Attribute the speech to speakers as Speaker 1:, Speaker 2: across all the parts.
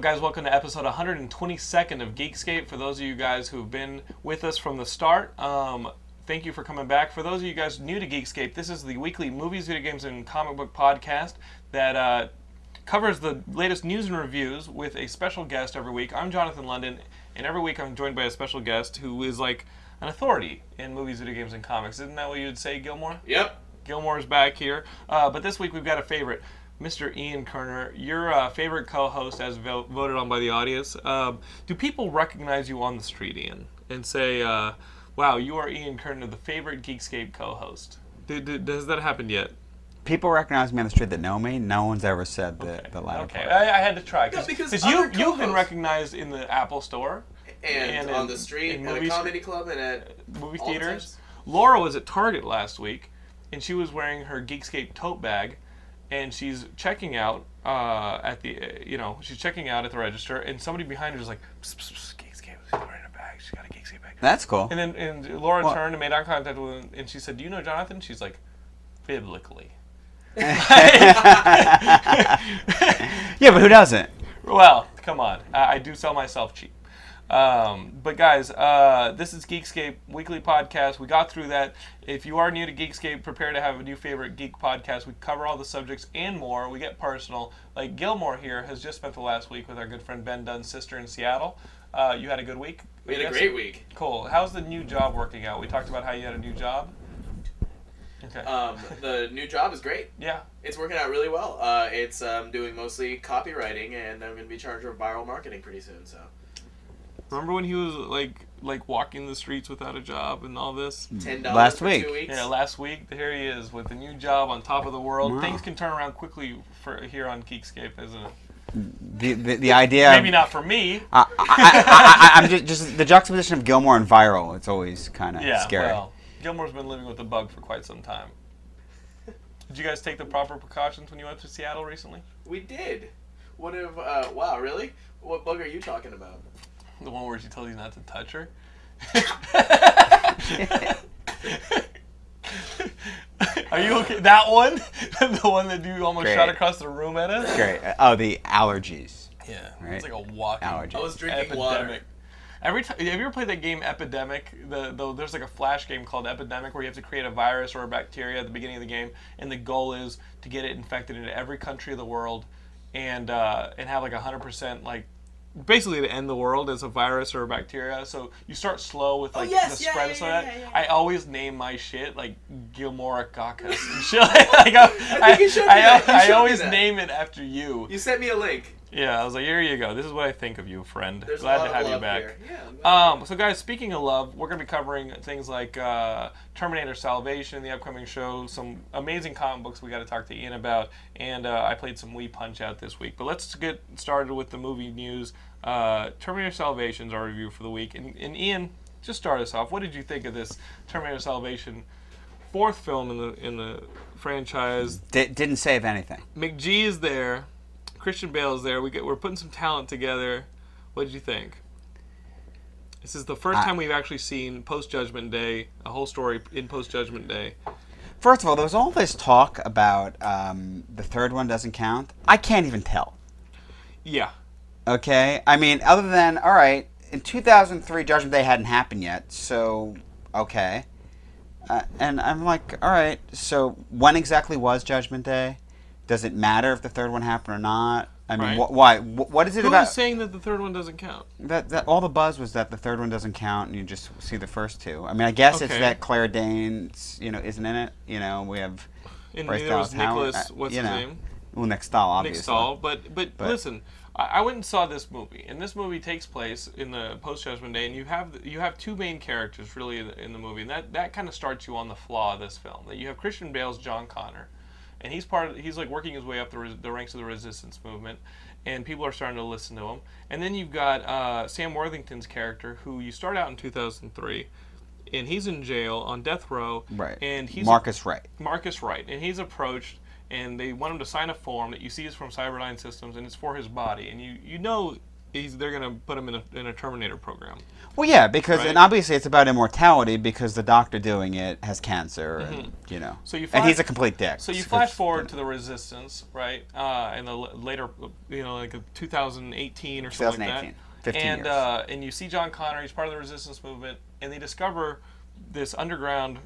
Speaker 1: Up, guys? Welcome to episode 122nd of Geekscape. For those of you guys who've been with us from the start, um, thank you for coming back. For those of you guys new to Geekscape, this is the weekly movies, video games, and comic book podcast that uh, covers the latest news and reviews with a special guest every week. I'm Jonathan London, and every week I'm joined by a special guest who is like an authority in movies, video games, and comics. Isn't that what you'd say, Gilmore?
Speaker 2: Yep.
Speaker 1: Gilmore's back here. Uh, but this week we've got a favorite. Mr. Ian Kerner, your uh, favorite co-host as vo- voted on by the audience. Um, do people recognize you on the street, Ian, and say, uh, "Wow, you are Ian Kerner, the favorite Geekscape co-host"? Do, do, does that happen yet?
Speaker 3: People recognize me on the street that know me. No one's ever said the, the latter
Speaker 1: Okay,
Speaker 3: part.
Speaker 1: I, I had to try
Speaker 2: No, because
Speaker 1: you you've been recognized in the Apple Store,
Speaker 2: And,
Speaker 1: And
Speaker 2: on
Speaker 1: in-
Speaker 2: the street,
Speaker 1: in
Speaker 2: at a comedy club, and at
Speaker 1: movie
Speaker 2: all
Speaker 1: theaters.
Speaker 2: times.
Speaker 1: Laura was at Target last week, and she was wearing her Geekscape tote bag, and she's checking out uh, at the you know she's checking out at the register, and somebody behind her is like, psst, psst, psst, Geekscape, she's a bag, she's got a Geekscape bag.
Speaker 3: That's cool.
Speaker 1: And then and Laura
Speaker 3: Well-
Speaker 1: turned and made eye contact with him, and she said, "Do you know Jonathan?" She's like, "Biblically."
Speaker 3: yeah, but who doesn't?
Speaker 1: Well, come on. I, I do sell myself cheap. Um, but guys, uh, this is Geekscape weekly podcast. We got through that. If you are new to Geekscape, prepare to have a new favorite geek podcast. We cover all the subjects and more. We get personal. Like Gilmore here has just spent the last week with our good friend Ben Dunn's sister in Seattle. Uh, you had a good week.
Speaker 2: We had a great week.
Speaker 1: Cool. How's the new job working out? We talked about how you had a new job. Okay.
Speaker 2: Um, the new job is great.
Speaker 1: yeah.
Speaker 2: It's working out really well. Uh, it's um, doing mostly copywriting, and I'm going to be in charge of viral marketing pretty soon. So
Speaker 1: Remember when he was like like walking the streets without a job and all this?
Speaker 2: ten dollars
Speaker 3: Last
Speaker 2: for
Speaker 3: week.
Speaker 2: two weeks.
Speaker 1: Yeah, last week here he is with a new job on top of the world.
Speaker 3: Wow.
Speaker 1: Things can turn around quickly for here on Geekscape, isn't it?
Speaker 3: The the, the idea.
Speaker 1: Maybe not for me.
Speaker 3: I, I, I, am just, just the juxtaposition of Gilmore and viral. It's always kind of
Speaker 1: Yeah,
Speaker 3: scary.
Speaker 1: well, Gilmore's been living with the bug for quite some time. Did you guys take the proper precautions when you went to Seattle recently?
Speaker 2: we did. What if? Uh, wow, really? What bug are you talking about?
Speaker 1: The one where she tells you not to touch her? Are you okay? That one? the one that you almost
Speaker 3: Great.
Speaker 1: shot across the room at us?
Speaker 3: Great. Oh, the allergies.
Speaker 1: Yeah,
Speaker 3: Right.
Speaker 1: it's like a walking
Speaker 3: Allergy.
Speaker 2: I was drinking water.
Speaker 1: epidemic. Every time, have you ever played that game Epidemic? The, the there's like a flash game called Epidemic where you have to create a virus or a bacteria at the beginning of the game, and the goal is to get it infected into every country of the world, and uh, and have like a hundred percent like. Basically, to end the world as a virus or a bacteria. So you start slow with oh, like
Speaker 2: Oh, yes,
Speaker 1: the
Speaker 2: yeah,
Speaker 1: spread
Speaker 2: yeah,
Speaker 1: and so
Speaker 2: yeah,
Speaker 1: that.
Speaker 2: yeah, yeah.
Speaker 1: I always name my shit like Gilmoricacus and shit. like, I,
Speaker 2: think you showed me
Speaker 1: I, I always name it after you.
Speaker 2: You sent me a link.
Speaker 1: Yeah, I was like, here you go. This is what I think of you, friend.
Speaker 2: There's
Speaker 1: Glad
Speaker 2: a lot
Speaker 1: to
Speaker 2: of
Speaker 1: have
Speaker 2: love
Speaker 1: you back.
Speaker 2: Yeah.
Speaker 1: Um, so, guys, speaking of love, we're going to be covering things like uh, Terminator Salvation, the upcoming show, some amazing comic books we got to talk to Ian about, and uh, I played some Wii Punch Out this week. But let's get started with the movie news. Uh, Terminator Salvation is our review for the week. And, and Ian, just start us off. What did you think of this Terminator Salvation fourth film in the in the franchise?
Speaker 3: Di- didn't save anything.
Speaker 1: McG is there. Christian Bale's is there. We get we're putting some talent together. What did you think? This is the first
Speaker 3: I-
Speaker 1: time we've actually seen post Judgment Day, a whole story in post Judgment Day.
Speaker 3: First of all, there was all this talk about um, the third one doesn't count. I can't even tell.
Speaker 1: Yeah,
Speaker 3: Okay, I mean, other than all right, in 2003, Judgment Day hadn't happened yet, so okay. Uh, and I'm like, all right, so when exactly was Judgment Day? Does it matter if the third one happened or not? I mean,
Speaker 1: Right.
Speaker 3: wh- why? Wh- what is it
Speaker 1: who
Speaker 3: about?
Speaker 1: is saying that the third one doesn't count?
Speaker 3: that, that all the buzz was that the third one doesn't count, and you just see the first two. I mean, I guess it's that Claire Danes, you know, isn't in it. You know, we have
Speaker 1: And
Speaker 3: Bryce
Speaker 1: there was
Speaker 3: Dallas Howard,
Speaker 1: Nicholas.
Speaker 3: uh,
Speaker 1: What's
Speaker 3: you
Speaker 1: his name?
Speaker 3: well, Nick Stahl, obviously.
Speaker 1: Nick Stahl. But, but
Speaker 3: But-
Speaker 1: listen, I, I went and saw this movie, and this movie takes place in the post Judgment Day, and you have you have two main characters really in the, in the movie, and that that kind of starts you on the flaw of this film. That you have Christian Bale's John Connor, and he's part of, he's like working his way up the, the ranks of the resistance movement, and people are starting to listen to him. And then you've got uh, Sam Worthington's character, who you start out in 2003. And he's in jail on death row,
Speaker 3: Right.
Speaker 1: And he's
Speaker 3: Marcus Wright.
Speaker 1: Marcus Wright, and he's approached, and they want him to sign a form that you see is from Cyberdyne Systems, and it's for his body, and you you know he's they're gonna put him in a, in a Terminator program.
Speaker 3: Well, yeah, because
Speaker 1: Right.
Speaker 3: and obviously it's about immortality because the doctor doing it has cancer, and you know,
Speaker 1: Mm-hmm. So you
Speaker 3: and he's a complete dick.
Speaker 1: So you flash forward
Speaker 3: you
Speaker 1: to the Resistance, right? Uh, in the later, you know, like 2018 or something like
Speaker 3: 2018,
Speaker 1: that.
Speaker 3: 15
Speaker 1: and
Speaker 3: years.
Speaker 1: Uh, and you see John Connor. He's part of the Resistance movement, and they discover this underground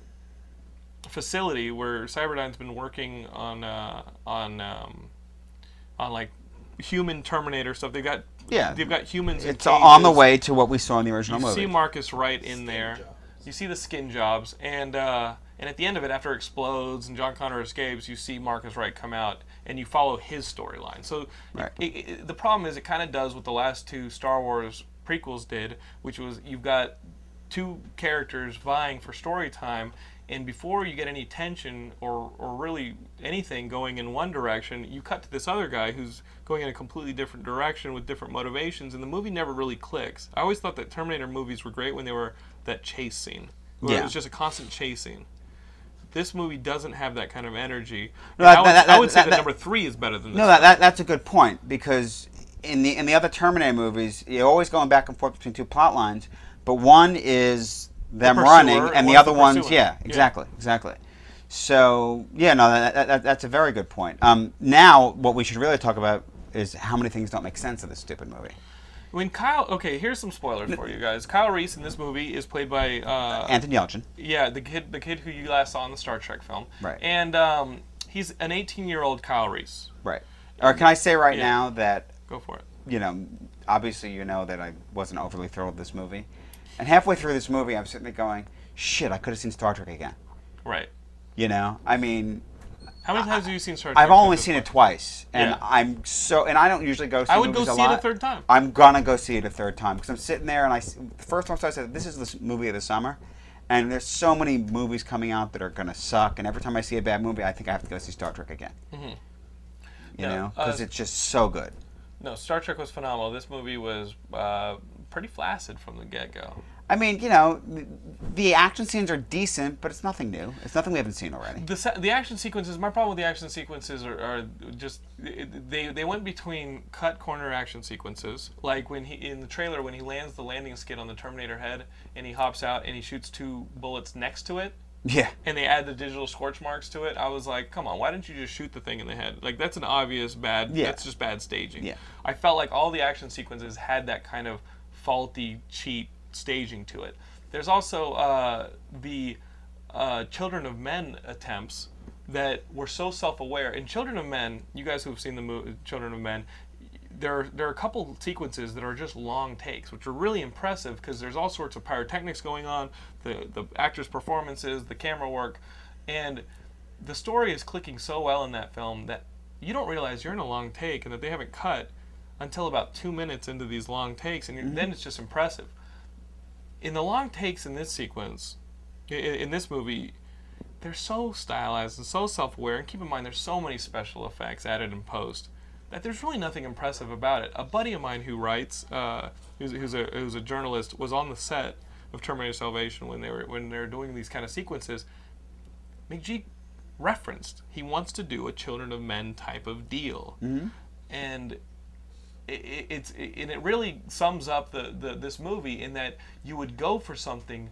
Speaker 1: facility where Cyberdyne's been working on uh, on um, on like human Terminator stuff. They've got
Speaker 3: Yeah.
Speaker 1: they've got humans. in
Speaker 3: it's on the way to what we saw in the original
Speaker 1: You
Speaker 3: movie.
Speaker 1: You see Marcus Wright in there. You see the skin jobs, and uh, and at the end of it, after it explodes and John Connor escapes, you see Marcus Wright come out, and you follow his storyline. So
Speaker 3: Right.
Speaker 1: it, it, the problem is, it kind of does what the last two Star Wars prequels did, which was you've got two characters vying for story time. And before you get any tension or, or really anything going in one direction, you cut to this other guy who's going in a completely different direction with different motivations, and the movie never really clicks. I always thought that Terminator movies were great when they were that chase scene, where
Speaker 3: Yeah.
Speaker 1: it was just a constant chase scene. This movie doesn't have that kind of energy.
Speaker 3: No, that-
Speaker 1: I would,
Speaker 3: that-
Speaker 1: I would say
Speaker 3: that-
Speaker 1: that, number three is better than this.
Speaker 3: No, that, that that's a good point because in the in the other Terminator movies, you're always going back and forth between two plot lines, but one is them
Speaker 1: pursuer
Speaker 3: running,
Speaker 1: and
Speaker 3: the other
Speaker 1: the
Speaker 3: one's yeah,
Speaker 1: Yeah.
Speaker 3: exactly, exactly. So yeah, no, that, that, that, that's a very good point. Um, now what we should really talk about is how many things don't make sense of this stupid movie.
Speaker 1: When Kyle, okay, here's some spoilers for you guys. Kyle Reese in this movie is played by uh,
Speaker 3: Anthony Yelchin,
Speaker 1: Yeah, the kid, the kid who you last saw in the Star Trek film.
Speaker 3: Right.
Speaker 1: And um, he's an 18-year-old Kyle Reese.
Speaker 3: right? Or can I say right
Speaker 1: Yeah.
Speaker 3: now that
Speaker 1: Go for it.
Speaker 3: you know, obviously you know that I wasn't overly thrilled with this movie, and halfway through this movie, I'm sitting there going, "Shit, I could have seen Star Trek again."
Speaker 1: Right.
Speaker 3: You know, I mean,
Speaker 1: How many times have you seen Star Trek?
Speaker 3: I've only seen it twice, and
Speaker 1: Yeah.
Speaker 3: I'm so, and I don't usually go. See
Speaker 1: I would go see
Speaker 3: a
Speaker 1: it a third time.
Speaker 3: I'm gonna go see it a third time because I'm sitting there and I the first time I said this is the movie of the summer, and there's so many movies coming out that are gonna suck, and every time I see a bad movie, I think I have to go see Star Trek again. You
Speaker 1: Yeah,
Speaker 3: know,
Speaker 1: uh,
Speaker 3: because it's just so good.
Speaker 1: No, Star Trek was phenomenal. This movie was uh, pretty flaccid from the get-go.
Speaker 3: I mean, you know, the, the action scenes are decent, but it's nothing new. It's nothing we haven't seen already.
Speaker 1: The, the action sequences. My problem with the action sequences are, are just they they went between cut corner action sequences, like when he in the trailer when he lands the landing skid on the Terminator head and he hops out and he shoots two bullets next to it,
Speaker 3: Yeah.
Speaker 1: and they add the digital scorch marks to it. I was like, come on, why didn't you just shoot the thing in the head? Like that's an obvious bad.
Speaker 3: Yeah.
Speaker 1: That's just bad staging.
Speaker 3: Yeah.
Speaker 1: I felt like all the action sequences had that kind of faulty, cheap staging to it. There's also uh, the uh, Children of Men attempts that were so self-aware. In Children of Men, you guys who have seen the movie Children of Men, there there are a couple sequences that are just long takes, which are really impressive because there's all sorts of pyrotechnics going on, the the actors' performances, the camera work, and the story is clicking so well in that film that you don't realize you're in a long take and that they haven't cut until about two minutes into these long takes, and you're then it's just impressive. In the long takes in this sequence, in, in this movie, they're so stylized and so self-aware. And keep in mind, there's so many special effects added in post that there's really nothing impressive about it. A buddy of mine who writes, uh, who's, who's a who's a journalist, was on the set of Terminator Salvation when they were when they were doing these kind of sequences. McG referenced he wants to do a Children of Men type of deal, and it, it, it's it, and it really sums up the, the this movie in that you would go for something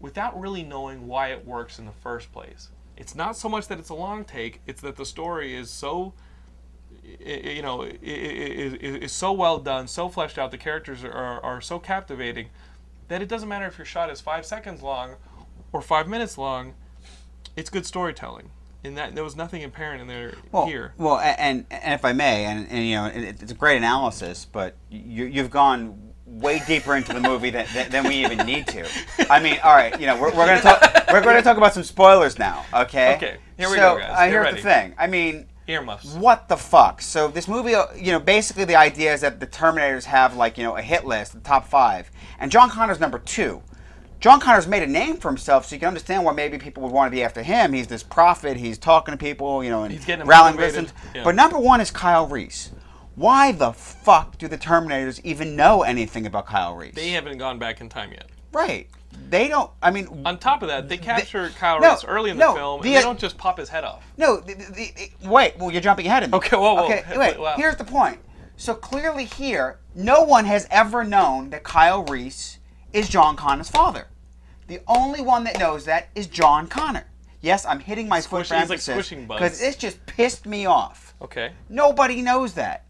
Speaker 1: without really knowing why it works in the first place. It's not so much that it's a long take; it's that the story is so you know i- i- i- i- is so well done, so fleshed out. The characters are, are so captivating that it doesn't matter if your shot is five seconds long or five minutes long. It's good storytelling, and that there was nothing apparent in there
Speaker 3: Well,
Speaker 1: here.
Speaker 3: well, and, and if I may, and, and you know, it, it's a great analysis, but you, you've gone way deeper into the movie than, than, than we even need to. I mean, all right, you know, we're, we're going to talk. We're going to talk about some spoilers now. Okay.
Speaker 1: Okay, here we
Speaker 3: so,
Speaker 1: go, guys.
Speaker 3: Uh, here's
Speaker 1: ready.
Speaker 3: the thing. I mean,
Speaker 1: Earmuffs.
Speaker 3: what the fuck? So this movie, uh, you know, basically the idea is that the Terminators have like you know a hit list, the top five, and John Connor's number two. John Connor's made a name for himself, so you can understand why maybe people would want to be after him. He's this prophet. He's talking to people, you know, and
Speaker 1: He's getting
Speaker 3: rallying resistance.
Speaker 1: Yeah.
Speaker 3: But number one is Kyle Reese. Why the fuck do the Terminators even know anything about Kyle Reese?
Speaker 1: They haven't gone back in time yet.
Speaker 3: right. They don't. I mean,
Speaker 1: On top of that, they capture Kyle
Speaker 3: no,
Speaker 1: Reese early in the
Speaker 3: no,
Speaker 1: film,
Speaker 3: the-
Speaker 1: and they don't just pop his head off.
Speaker 3: No, the, the, wait. Well, you're jumping ahead of me.
Speaker 1: Okay, whoa, whoa.
Speaker 3: Okay, wait.
Speaker 1: wow.
Speaker 3: Here's the point. So clearly here, no one has ever known that Kyle Reese is John Connor's father. The only one that knows that is John Connor. Yes, I'm hitting my foot for
Speaker 1: like
Speaker 3: emphasis because this just pissed me off.
Speaker 1: Okay.
Speaker 3: Nobody knows that.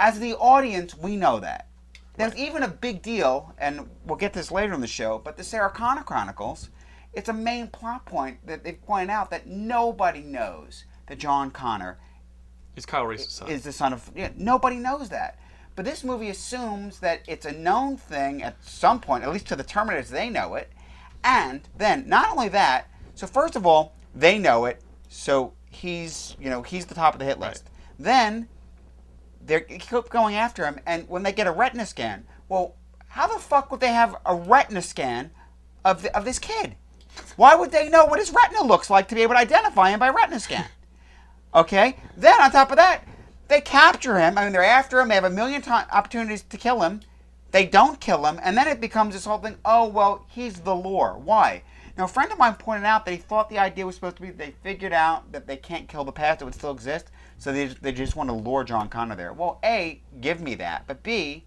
Speaker 3: As the audience, we know that. There's even a big deal, and we'll get this later in the show, but the Sarah Connor Chronicles, it's a main plot point that they point out that nobody knows that John Connor
Speaker 1: is Kyle Reese's son.
Speaker 3: is the son of. Yeah, nobody knows that. But this movie assumes that it's a known thing at some point, at least to the Terminators, they know it. And then, not only that, so first of all, they know it, so he's, you know, he's the top of the hit list. Then, they keep going after him, and when they get a retina scan, well, how the fuck would they have a retina scan of, the, of this kid? Why would they know what his retina looks like to be able to identify him by retina scan? Okay. Then on top of that, they capture him. I mean, they're after him. They have a million ti opportunities to kill him. They don't kill him, and then it becomes this whole thing. Oh well, he's the lure. Why? Now, a friend of mine pointed out that he thought the idea was supposed to be they figured out that they can't kill the past; it would still exist. So they they just want to lure John Connor there. Well, a give me that, but b,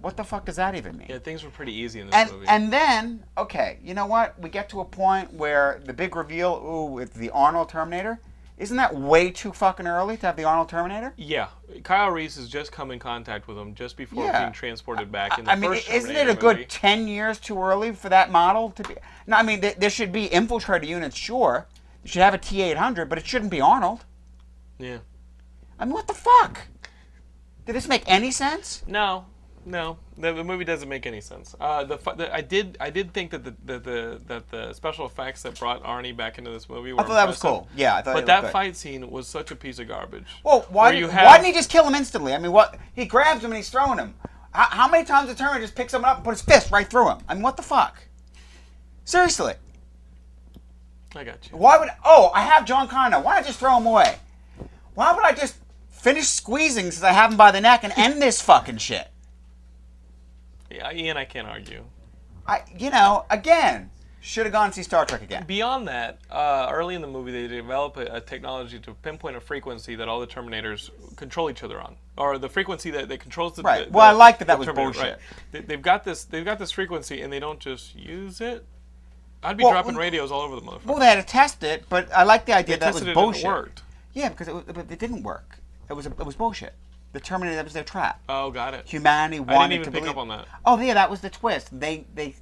Speaker 3: what the fuck does that even mean?
Speaker 1: yeah, things were pretty easy in this
Speaker 3: and
Speaker 1: movie.
Speaker 3: and then okay, you know what? We get to a point where the big reveal. Ooh, with the Arnold Terminator. Isn't that way too fucking early to have the Arnold Terminator?
Speaker 1: yeah, Kyle Reese has just come in contact with him just before
Speaker 3: Yeah.
Speaker 1: being transported back in the
Speaker 3: I mean,
Speaker 1: first
Speaker 3: isn't it a good
Speaker 1: movie.
Speaker 3: ten years too early for that model to be? No, I mean, th- there should be infiltrator units, sure. You should have a T eight hundred, but it shouldn't be Arnold.
Speaker 1: Yeah.
Speaker 3: I mean, what the fuck? Did this make any sense?
Speaker 1: No, no, the, the movie doesn't make any sense. Uh, the, the I did I did think that the, the, the that the special effects that brought Arnie back into this movie were
Speaker 3: I thought that was cool. Yeah, I thought.
Speaker 1: But that
Speaker 3: good.
Speaker 1: fight scene was such a piece of garbage.
Speaker 3: Well, why, did,
Speaker 1: you
Speaker 3: why
Speaker 1: have-
Speaker 3: didn't he just kill him instantly? I mean, what? He grabs him and he's throwing him. How, how many times did Terminator just pick someone up and put his fist right through him? I mean, what the fuck? Seriously.
Speaker 1: I got you.
Speaker 3: Why would? Oh, I have John Connor. Why not just throw him away? Why would I just finish squeezing since I have him by the neck and end this fucking shit?
Speaker 1: Yeah, Ian, I can't argue.
Speaker 3: I, you know, again, should have gone and see Star Trek again.
Speaker 1: Beyond that, uh, early in the movie, they develop a, a technology to pinpoint a frequency that all the Terminators control each other on, or the frequency that, that controls the.
Speaker 3: Right.
Speaker 1: the-
Speaker 3: Well, I like that that was
Speaker 1: Terminator,
Speaker 3: bullshit.
Speaker 1: right. They, they've got this. They've got this frequency, and they don't just use it. I'd be
Speaker 3: Well,
Speaker 1: dropping
Speaker 3: well-
Speaker 1: radios all over the motherfucker.
Speaker 3: Well, they had to test it, but I like the idea
Speaker 1: they
Speaker 3: that was bullshit. Yeah, because it, was, but it didn't work. It was it was bullshit. The Terminator that was their trap.
Speaker 1: Oh, got it.
Speaker 3: Humanity wanted
Speaker 1: I
Speaker 3: wanted
Speaker 1: didn't even
Speaker 3: to
Speaker 1: pick
Speaker 3: believe.
Speaker 1: up on that.
Speaker 3: Oh yeah, that was the twist. They they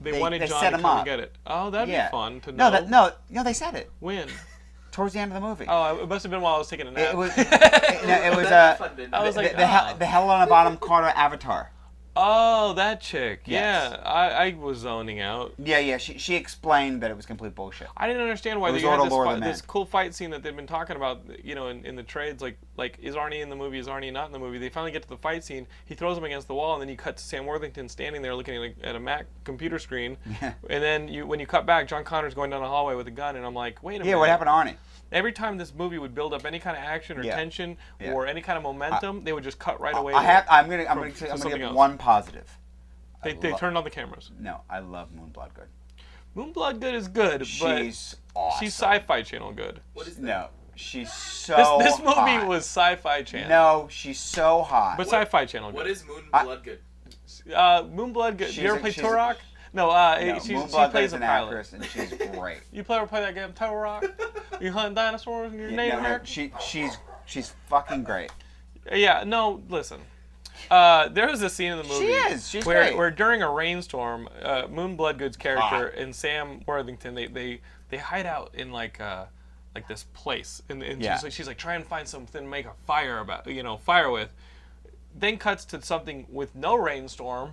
Speaker 1: They,
Speaker 3: They-
Speaker 1: wanted
Speaker 3: they
Speaker 1: John
Speaker 3: set
Speaker 1: to
Speaker 3: him
Speaker 1: come
Speaker 3: up.
Speaker 1: and get it. Oh, that'd
Speaker 3: yeah.
Speaker 1: be fun to
Speaker 3: no
Speaker 1: know.
Speaker 3: that no no they said it
Speaker 1: When?
Speaker 3: towards the end of the movie.
Speaker 1: Oh, it must have been while I was taking a nap.
Speaker 3: It was it, no, it was uh,
Speaker 2: Fun, didn't
Speaker 1: I
Speaker 2: it?
Speaker 1: was
Speaker 3: the,
Speaker 1: like,
Speaker 3: the, hel-
Speaker 1: oh.
Speaker 3: the Helena Bonham Carter Avatar.
Speaker 1: Oh, that chick.
Speaker 3: Yes.
Speaker 1: Yeah, I, I was zoning out.
Speaker 3: Yeah, yeah. She she explained that it was complete bullshit.
Speaker 1: I didn't understand why
Speaker 3: It
Speaker 1: they
Speaker 3: was
Speaker 1: had this,
Speaker 3: Lord
Speaker 1: fi- this cool fight scene that they've been talking about, you know, in, in the trades. Like, like is Arnie in the movie? Is Arnie not in the movie? They finally get to the fight scene. He throws him against the wall, and then you cut to Sam Worthington standing there looking at a, at a Mac computer screen.
Speaker 3: Yeah.
Speaker 1: And then you, when you cut back, John Connor's going down the hallway with a gun, and I'm like, wait a minute.
Speaker 3: Yeah, what happened to Arnie?
Speaker 1: Every time this movie would build up any kind of action or
Speaker 3: Yeah.
Speaker 1: tension
Speaker 3: Yeah.
Speaker 1: or any kind of momentum, they would just cut right away.
Speaker 3: I have. I'm gonna. I'm
Speaker 1: from-
Speaker 3: gonna.
Speaker 1: from
Speaker 3: I'm gonna give
Speaker 1: else.
Speaker 3: one positive.
Speaker 1: They, they
Speaker 3: lo-
Speaker 1: turned on the cameras.
Speaker 3: No, I love Moon Bloodgood.
Speaker 1: Moon Bloodgood is good, but
Speaker 3: She's awesome.
Speaker 1: she's Sci-Fi Channel good.
Speaker 2: What is that?
Speaker 3: No, she's so.
Speaker 1: This, this movie
Speaker 3: hot.
Speaker 1: was Sci-Fi Channel.
Speaker 3: No, she's so hot.
Speaker 1: but Sci-Fi Channel good.
Speaker 2: What is Moon
Speaker 3: I-
Speaker 2: Bloodgood?
Speaker 1: Uh, Moonblood. Good.
Speaker 3: She's
Speaker 1: you ever
Speaker 3: a-
Speaker 1: play
Speaker 3: she's
Speaker 1: Turok? No. Uh,
Speaker 3: no,
Speaker 1: she's, she
Speaker 3: Bloodgood
Speaker 1: plays a
Speaker 3: an
Speaker 1: pilot.
Speaker 3: actress, and she's great.
Speaker 1: You play ever play that game Turok? you hunt dinosaurs and your
Speaker 3: Yeah,
Speaker 1: name
Speaker 3: no, she she's she's fucking great.
Speaker 1: Yeah. No. Listen. Uh, there was a scene in the movie
Speaker 3: is, she's
Speaker 1: where,
Speaker 3: great.
Speaker 1: where during a rainstorm, uh, Moon Bloodgood's character
Speaker 3: Hot.
Speaker 1: and Sam Worthington they, they they hide out in like uh like this place and, and
Speaker 3: Yeah.
Speaker 1: she's like she's like try and find something to make a fire about you know fire with. Then cuts to something with no rainstorm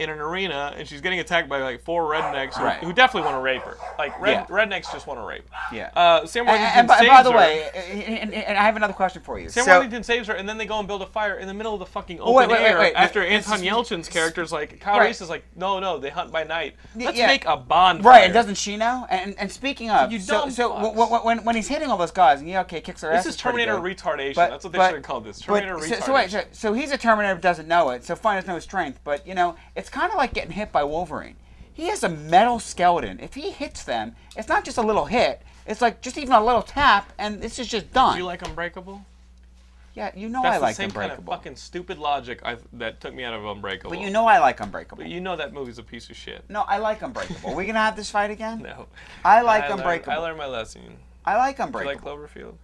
Speaker 1: in an arena and she's getting attacked by like four rednecks who,
Speaker 3: Right.
Speaker 1: who definitely want to rape her. Like red,
Speaker 3: Yeah.
Speaker 1: rednecks just want to rape.
Speaker 3: Yeah.
Speaker 1: Uh, Sam
Speaker 3: And,
Speaker 1: Worthington
Speaker 3: and by,
Speaker 1: saves
Speaker 3: by the
Speaker 1: her.
Speaker 3: way, and, and- and I have another question for you.
Speaker 1: Sam
Speaker 3: so,
Speaker 1: Worthington saves her, and then they go and build a fire in the middle of the fucking open
Speaker 3: wait, wait, wait,
Speaker 1: air. After Anton
Speaker 3: is-
Speaker 1: Yelchin's character's like, Kyle
Speaker 3: Right.
Speaker 1: Reese is like, no, no, they hunt by night. Let's
Speaker 3: yeah.
Speaker 1: make a bonfire.
Speaker 3: right, and doesn't she know? And and speaking of,
Speaker 1: You
Speaker 3: so so when, when, when he's hitting all those guys, and yeah, okay, kicks their ass.
Speaker 1: This is Terminator retardation.
Speaker 3: But-
Speaker 1: That's what they
Speaker 3: but-
Speaker 1: should have called this. Terminator retardation.
Speaker 3: so wait, so, so he's a Terminator who doesn't know it, so fine has no strength. But you know, it's kind of like getting hit by Wolverine. He has a metal skeleton. If he hits them, it's not just a little hit. It's like just even a little tap, and this is just done.
Speaker 1: Do you like Unbreakable?
Speaker 3: Yeah, you know
Speaker 1: That's
Speaker 3: I
Speaker 1: the
Speaker 3: like
Speaker 1: same kind of
Speaker 3: Unbreakable.
Speaker 1: fucking stupid logic I, that took me out of Unbreakable.
Speaker 3: but you know I like Unbreakable.
Speaker 1: But you know that movie's a piece of shit.
Speaker 3: no, I like Unbreakable. we gonna have this fight again?
Speaker 1: No.
Speaker 3: I like
Speaker 1: learned-
Speaker 3: Unbreakable.
Speaker 1: I learned my lesson.
Speaker 3: I like
Speaker 1: Do you like Cloverfield?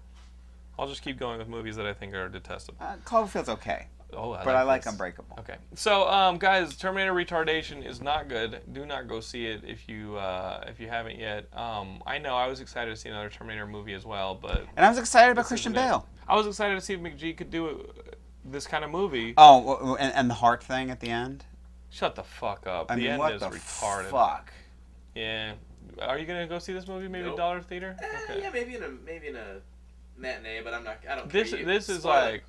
Speaker 1: I'll just keep going with movies that I think are detestable.
Speaker 3: uh, Cloverfield's okay,
Speaker 1: Oh, I
Speaker 3: but I like
Speaker 1: this.
Speaker 3: Unbreakable.
Speaker 1: Okay, so um, guys, Terminator Retardation is not good. Do not go see it if you uh, if you haven't yet. Um, I know I was excited to see another Terminator movie as well, but
Speaker 3: And I was excited about Christian
Speaker 1: isn't it.
Speaker 3: Bale.
Speaker 1: I was excited to see if McG could do uh, this kind of movie.
Speaker 3: Oh, w- w- and, and the heart thing at the end.
Speaker 1: Shut the fuck up.
Speaker 3: I
Speaker 1: the
Speaker 3: mean,
Speaker 1: end
Speaker 3: what
Speaker 1: is
Speaker 3: the
Speaker 1: retarded.
Speaker 3: fuck?
Speaker 1: Yeah. Are you gonna go see this movie? Maybe
Speaker 2: Nope.
Speaker 1: dollar theater.
Speaker 2: Eh, yeah, maybe in a maybe in a matinee, but I'm not. I don't.
Speaker 1: This
Speaker 2: care. You
Speaker 1: this is
Speaker 2: spoil it.
Speaker 1: like.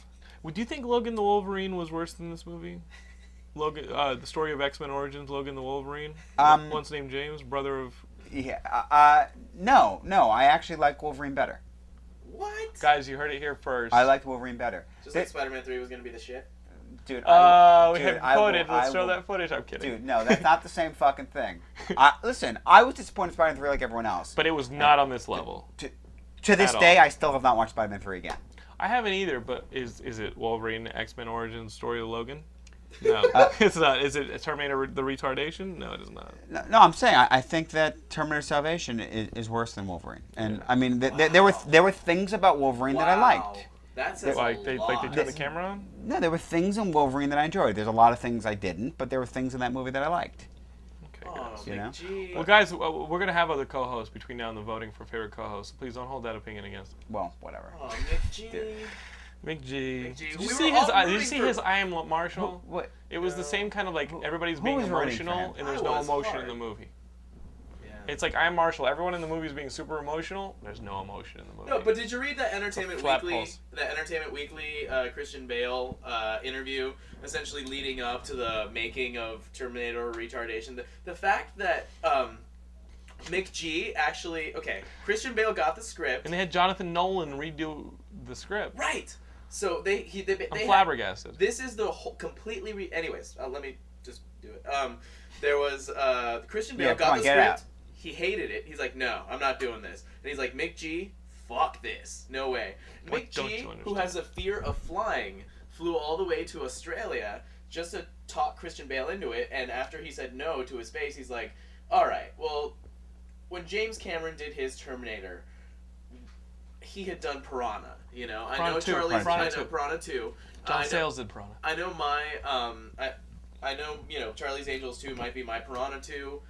Speaker 1: Would you think Logan the Wolverine was worse than this movie? Logan, uh, the story of X Men Origins, Logan the Wolverine,
Speaker 3: Um,
Speaker 1: once named James, brother of
Speaker 3: Yeah. Uh, uh, no, no. I actually like Wolverine better.
Speaker 2: what?
Speaker 1: guys. You heard it here first.
Speaker 3: I liked Wolverine better.
Speaker 2: Just
Speaker 3: Th-
Speaker 2: like Spider-Man Three was gonna be the shit.
Speaker 3: dude.
Speaker 1: Uh,
Speaker 3: I,
Speaker 1: we
Speaker 3: dude,
Speaker 1: have
Speaker 3: I will-
Speaker 1: footage. Let's
Speaker 3: I
Speaker 1: show
Speaker 3: will-
Speaker 1: that footage. I'm kidding.
Speaker 3: Dude, no, that's not the same fucking thing. I, listen, I was disappointed in Spider-Man 3 like everyone else.
Speaker 1: But it was not on this level.
Speaker 3: to, to this
Speaker 1: At
Speaker 3: day,
Speaker 1: all.
Speaker 3: I still have not watched Spider-Man 3 again.
Speaker 1: I haven't either. But is is it Wolverine X Men Origins story of Logan? No,
Speaker 3: Uh,
Speaker 1: it's not. Is it Terminator the retardation? No, it is not.
Speaker 3: No, no I'm saying I, I think that Terminator Salvation is, is worse than Wolverine. And
Speaker 1: Yeah.
Speaker 3: I mean, th- th- there were there were things about Wolverine that I liked.
Speaker 2: That says
Speaker 1: Like they
Speaker 2: lot.
Speaker 1: like they turned the camera on.
Speaker 3: No, there were things in Wolverine that I enjoyed. There's a lot of things I didn't, but there were things in that movie that I liked.
Speaker 1: Okay,
Speaker 2: Oh,
Speaker 1: guys.
Speaker 3: You know?
Speaker 2: McG.
Speaker 1: Well, guys, we're gonna have other co-hosts between now and the voting for favorite co-host. So please don't hold that opinion against them.
Speaker 3: Well, whatever.
Speaker 2: Oh, McGee.
Speaker 3: Dude.
Speaker 1: McG.
Speaker 2: McG.
Speaker 1: Uh, did you
Speaker 2: We
Speaker 1: see his?
Speaker 2: all
Speaker 1: Did you see
Speaker 2: for-
Speaker 1: his I am Marshall?
Speaker 3: What?
Speaker 1: It was the same kind of like everybody's being
Speaker 3: was rooting for
Speaker 1: emotional and there's
Speaker 2: I
Speaker 1: no emotion
Speaker 2: hard.
Speaker 1: in the movie.
Speaker 2: Yeah.
Speaker 1: It's like I'm Marshall. Everyone in the movie is being super emotional. There's no emotion in the movie.
Speaker 2: No, but did you read that Entertainment
Speaker 1: Flat
Speaker 2: Weekly?
Speaker 1: pulse.
Speaker 2: That Entertainment Weekly uh, Christian Bale uh, interview, essentially leading up to the making of Terminator Retardation. The, the fact that um, McG actually okay, Christian Bale got the script
Speaker 1: and they had Jonathan Nolan redo the script.
Speaker 2: right. So they he they, they
Speaker 1: I'm
Speaker 2: had-
Speaker 1: flabbergasted.
Speaker 2: this is the whole completely re- anyways uh, let me just do it um there was uh christian bale
Speaker 3: Yeah, come
Speaker 2: got
Speaker 3: on,
Speaker 2: the
Speaker 3: get
Speaker 2: script
Speaker 3: out.
Speaker 2: He hated it. He's like no i'm not doing this. And he's like McG fuck this. No way.
Speaker 1: What McG
Speaker 2: who has a fear of flying flew all the way to australia just to talk christian bale into it. And after he said no to his face he's like all right well when james cameron did his terminator he had done piranha you know? I know
Speaker 1: 2,
Speaker 2: charlie's
Speaker 1: Piranha
Speaker 2: I know
Speaker 1: 2.
Speaker 2: piranha 2 I
Speaker 1: John
Speaker 2: know-
Speaker 1: Sayles did Piranha.
Speaker 2: I know my um I I know you know Charlie's Angels 2 might be my Piranha 2.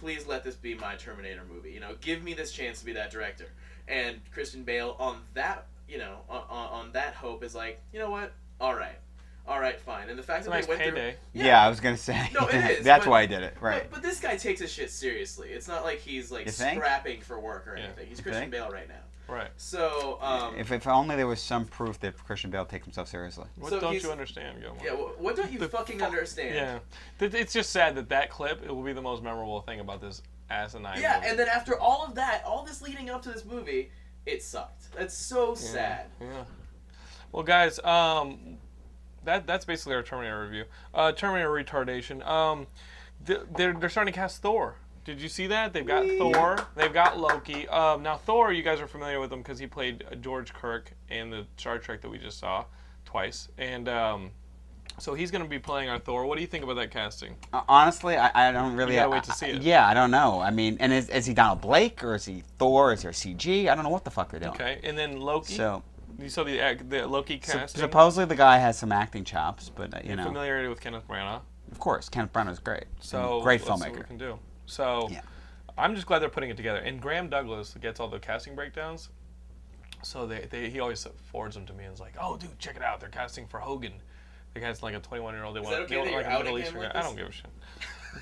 Speaker 2: Please let this be my Terminator movie. You know, give me this chance to be that director. And Christian Bale on that you know on, on, on that hope is like you know what all right all right fine. And the fact
Speaker 1: It's
Speaker 2: that
Speaker 1: nice
Speaker 2: they went
Speaker 1: payday.
Speaker 2: Yeah.
Speaker 3: Yeah. I was gonna say.
Speaker 2: No, it is,
Speaker 3: That's
Speaker 2: but-
Speaker 3: why I did it. Right.
Speaker 2: But, but this guy takes his shit seriously. It's not like he's like
Speaker 3: You
Speaker 2: scrapping for work or
Speaker 1: Yeah.
Speaker 2: anything. He's Christian? Bale right now.
Speaker 1: Right.
Speaker 2: So um
Speaker 3: if, if only there was some proof that Christian Bale takes himself seriously.
Speaker 1: What
Speaker 2: So
Speaker 1: don't you understand, Gilmore?
Speaker 2: yeah, wh- what don't you
Speaker 1: The
Speaker 2: fucking
Speaker 1: fu-
Speaker 2: understand?
Speaker 1: Yeah. It's just sad that that clip it will be the most memorable thing about this asinine.
Speaker 2: Yeah,
Speaker 1: movie.
Speaker 2: and then after all of that, all this leading up to this movie, it sucked. That's so sad.
Speaker 1: Yeah. Well, guys, um, that that's basically our Terminator review. Uh, Terminator retardation. Um, they're they're starting to cast Thor. Did you see that? They've got Thor. They've got Loki. Um, now Thor, you guys are familiar with him because he played uh, George Kirk in the Star Trek that we just saw twice, and um, so he's going to be playing our Thor. What do you think about that casting?
Speaker 3: Uh, Honestly, I, I don't really.
Speaker 1: You gotta
Speaker 3: I-
Speaker 1: wait to see
Speaker 3: I-
Speaker 1: it.
Speaker 3: Yeah, I don't know. I mean, and is, is he Donald Blake or is he Thor? Is there CG? I don't know what the fuck they're doing.
Speaker 1: Okay, and then Loki.
Speaker 3: So
Speaker 1: you saw the the Loki
Speaker 3: sup-
Speaker 1: casting.
Speaker 3: supposedly the guy has some acting chops, but uh, you know,
Speaker 1: familiarity with Kenneth Branagh.
Speaker 3: of course, Kenneth Branagh is great.
Speaker 1: So
Speaker 3: great
Speaker 1: let's see what we
Speaker 3: filmmaker.
Speaker 1: can do. So
Speaker 3: Yeah.
Speaker 1: I'm just glad they're putting it together. And Graham Douglas gets all the casting breakdowns. So they, they he always forwards them to me and is like, "Oh, dude, check it out! They're casting for Hogun. They cast like a 21 year old. They
Speaker 2: Is
Speaker 1: want,
Speaker 2: okay
Speaker 1: they want like
Speaker 2: you're
Speaker 1: a Middle Eastern
Speaker 2: him
Speaker 1: guy. I don't give a shit.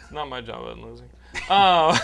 Speaker 1: It's not my job. I'm losing. Um,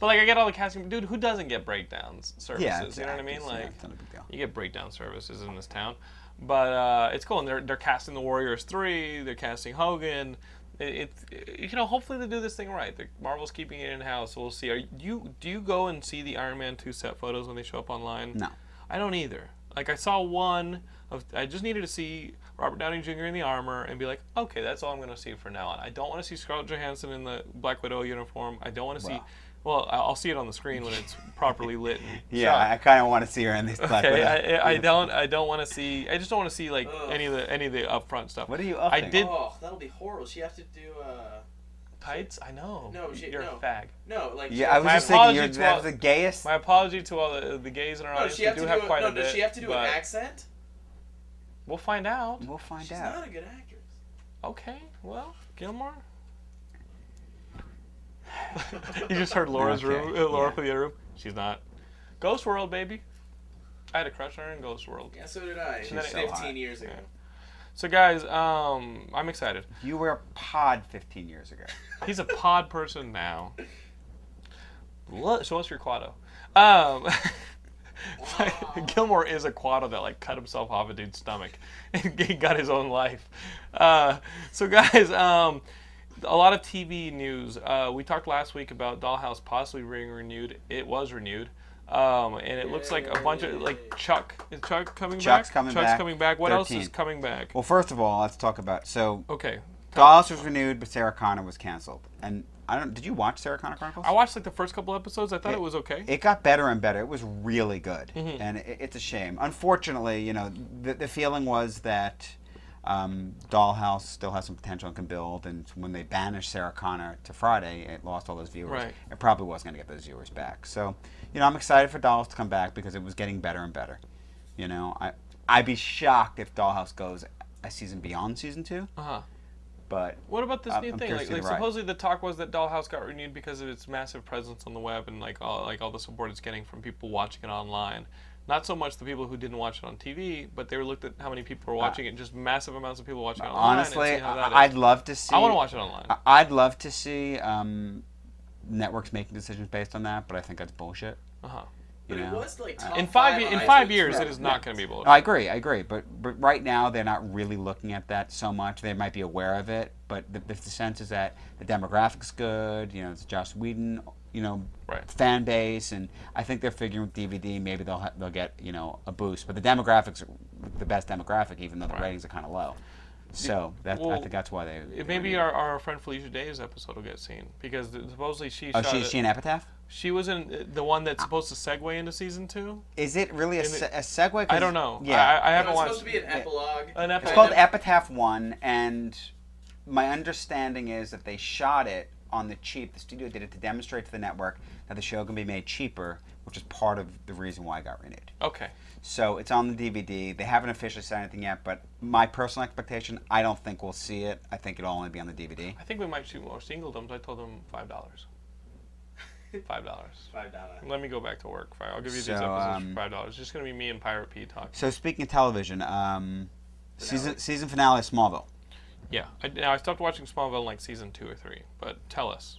Speaker 1: but like I get all the casting. Dude, who doesn't get breakdowns services?
Speaker 3: Yeah,
Speaker 1: you know what I mean?
Speaker 3: exactly.
Speaker 1: Like
Speaker 3: Yeah, it's not a big deal.
Speaker 1: you get breakdown services in this town. But uh, it's cool, and they're they're casting the Warriors three. They're casting Hogun. It, it you know hopefully they do this thing right. The, Marvel's keeping it in house, so we'll see. Are you do you go and see the Iron Man two set photos when they show up online?
Speaker 3: No.
Speaker 1: I don't either. Like I saw one of I just needed to see Robert Downey Jr. in the armor and be like, okay, that's all I'm gonna see for now on. I don't want to see Scarlett Johansson in the Black Widow uniform. I don't want to see. Well, I- I'll see it on the screen when it's properly lit. And
Speaker 3: Yeah,
Speaker 1: shot.
Speaker 3: I kind of want to see her in this.
Speaker 1: Okay,
Speaker 3: Widow.
Speaker 1: I, I don't. I don't want to see. I just don't want to see like
Speaker 2: Ugh.
Speaker 1: any of the any of the upfront stuff.
Speaker 3: What are you
Speaker 1: I
Speaker 3: upping?
Speaker 1: did-
Speaker 2: Oh, that'll be horrible. She has to do uh
Speaker 1: Tights? I know.
Speaker 2: No, she-
Speaker 1: you're
Speaker 2: no.
Speaker 1: a fag.
Speaker 2: no like
Speaker 3: Yeah, I was
Speaker 1: My
Speaker 3: just thinking you're
Speaker 1: apology to all-
Speaker 3: was the gayest.
Speaker 1: My apology to all the, the gays in our
Speaker 2: No,
Speaker 1: audience.
Speaker 2: she
Speaker 1: We
Speaker 2: have
Speaker 1: do
Speaker 2: to
Speaker 1: have
Speaker 2: do a,
Speaker 1: quite
Speaker 2: no,
Speaker 1: a bit.
Speaker 2: does she have to do an accent?
Speaker 1: We'll find out.
Speaker 3: We'll find
Speaker 2: She's
Speaker 3: out.
Speaker 2: She's not a good actress.
Speaker 1: Okay. Well, Gilmore. you just heard Laura's
Speaker 3: Okay,
Speaker 1: room. Uh, Laura
Speaker 3: yeah.
Speaker 1: from the other room. She's not. Ghost World, baby. I had a crush on her in Ghost World.
Speaker 2: Yeah, so did I.
Speaker 1: She's
Speaker 2: Fifteen
Speaker 3: hot.
Speaker 2: years ago.
Speaker 1: Yeah. So guys, um, I'm excited.
Speaker 3: You were a pod 15 years ago.
Speaker 1: He's a pod person now. What? Show us your Kuato. Um, Gilmore is a Kuato that like cut himself off a dude's stomach and he got his own life. Uh, so guys, um, a lot of TV news. Uh, we talked last week about Dollhouse possibly being renewed. It was renewed. Um, and it looks like a bunch of like Chuck. Is Chuck coming
Speaker 3: Chuck's
Speaker 1: back?
Speaker 3: coming
Speaker 1: Chuck's
Speaker 3: back.
Speaker 1: coming back. What else is coming back?
Speaker 3: Well, first of all, let's talk about so
Speaker 1: Okay.
Speaker 3: Dollhouse was renewed, but Sarah Connor was canceled. And I don't. Did you watch Sarah Connor Chronicles?
Speaker 1: I watched like the first couple episodes. I thought it,
Speaker 3: It-
Speaker 1: was okay.
Speaker 3: It got better and better. It was really good,
Speaker 1: Mhm.
Speaker 3: and it, it's a shame. Unfortunately, you know, the, the feeling was that um, Dollhouse still has some potential and can build. And when they banished Sarah Connor to Friday, it lost all those viewers.
Speaker 1: Right.
Speaker 3: It probably wasn't going to get those viewers back. So, you know, I'm excited for Dollhouse to come back because it was getting better and better. You know, I I'd be shocked if Dollhouse goes a season beyond season two,
Speaker 1: Uh huh.
Speaker 3: but
Speaker 1: What about this new
Speaker 3: I'm
Speaker 1: thing? Like, like
Speaker 3: the
Speaker 1: supposedly the talk was that Dollhouse got renewed because of its massive presence on the web and like all like all the support it's getting from people watching it online. Not so much the people who didn't watch it on TV, but they looked at how many people were watching it. Just massive amounts of people watching it online.
Speaker 3: honestly,
Speaker 1: and see
Speaker 3: I-
Speaker 1: is.
Speaker 3: I'd love to see.
Speaker 1: I want to watch it online.
Speaker 3: I- I'd love to see um, networks making decisions based on that, but I think that's bullshit.
Speaker 1: Uh huh.
Speaker 3: You
Speaker 2: But it
Speaker 3: know?
Speaker 2: was like
Speaker 3: Uh,
Speaker 2: top
Speaker 1: In five
Speaker 2: five
Speaker 1: in five years,
Speaker 3: Yeah,
Speaker 1: it is
Speaker 3: yeah.
Speaker 1: not going to be bullshit.
Speaker 3: I agree, I agree, but but right now they're not really looking at that so much. They might be aware of it, but the, the, the sense is that the demographics good. You know, it's Joss Whedon. You know,
Speaker 1: Right.
Speaker 3: fan base, and I think they're figuring with DVD maybe they'll ha- they'll get you know a boost. But the demographics are the best demographic, even though the
Speaker 1: Right.
Speaker 3: ratings are kind of low. So that, I think that's why they.
Speaker 1: It- Maybe our, our friend Felicia Day's episode will get seen because supposedly she
Speaker 3: Oh,
Speaker 1: shot
Speaker 3: she,
Speaker 1: it-
Speaker 3: she an epitaph?
Speaker 1: she was in uh, the one that's supposed to segue into season two.
Speaker 3: Is it really a,
Speaker 1: In
Speaker 3: se- a segue? 'Cause-
Speaker 1: I don't know.
Speaker 3: Yeah,
Speaker 1: I, I haven't
Speaker 2: it's
Speaker 1: watched.
Speaker 2: It's supposed to be an epilogue.
Speaker 1: An epilogue.
Speaker 3: It's called Epitaph One, and my understanding is that they shot it on the cheap. The studio did it to demonstrate to the network that the show can be made cheaper, which is part of the reason why it got renewed.
Speaker 1: Okay.
Speaker 3: So it's on the DVD. They haven't officially said anything yet, but my personal expectation, I don't think we'll see it. I think it'll only be on the DVD.
Speaker 1: I think we might see more singledoms. I told them five dollars. Five dollars.
Speaker 2: Five dollar.
Speaker 1: Let me go back to work. I'll give you these
Speaker 3: So,
Speaker 1: episodes
Speaker 3: um,
Speaker 1: for five dollars. It's just gonna be me and Pirate P talking.
Speaker 3: So speaking of television, um, season
Speaker 2: Finale.
Speaker 3: season finale of Smallville.
Speaker 1: Yeah. I, now I stopped watching Smallville in like season two or three. But tell us.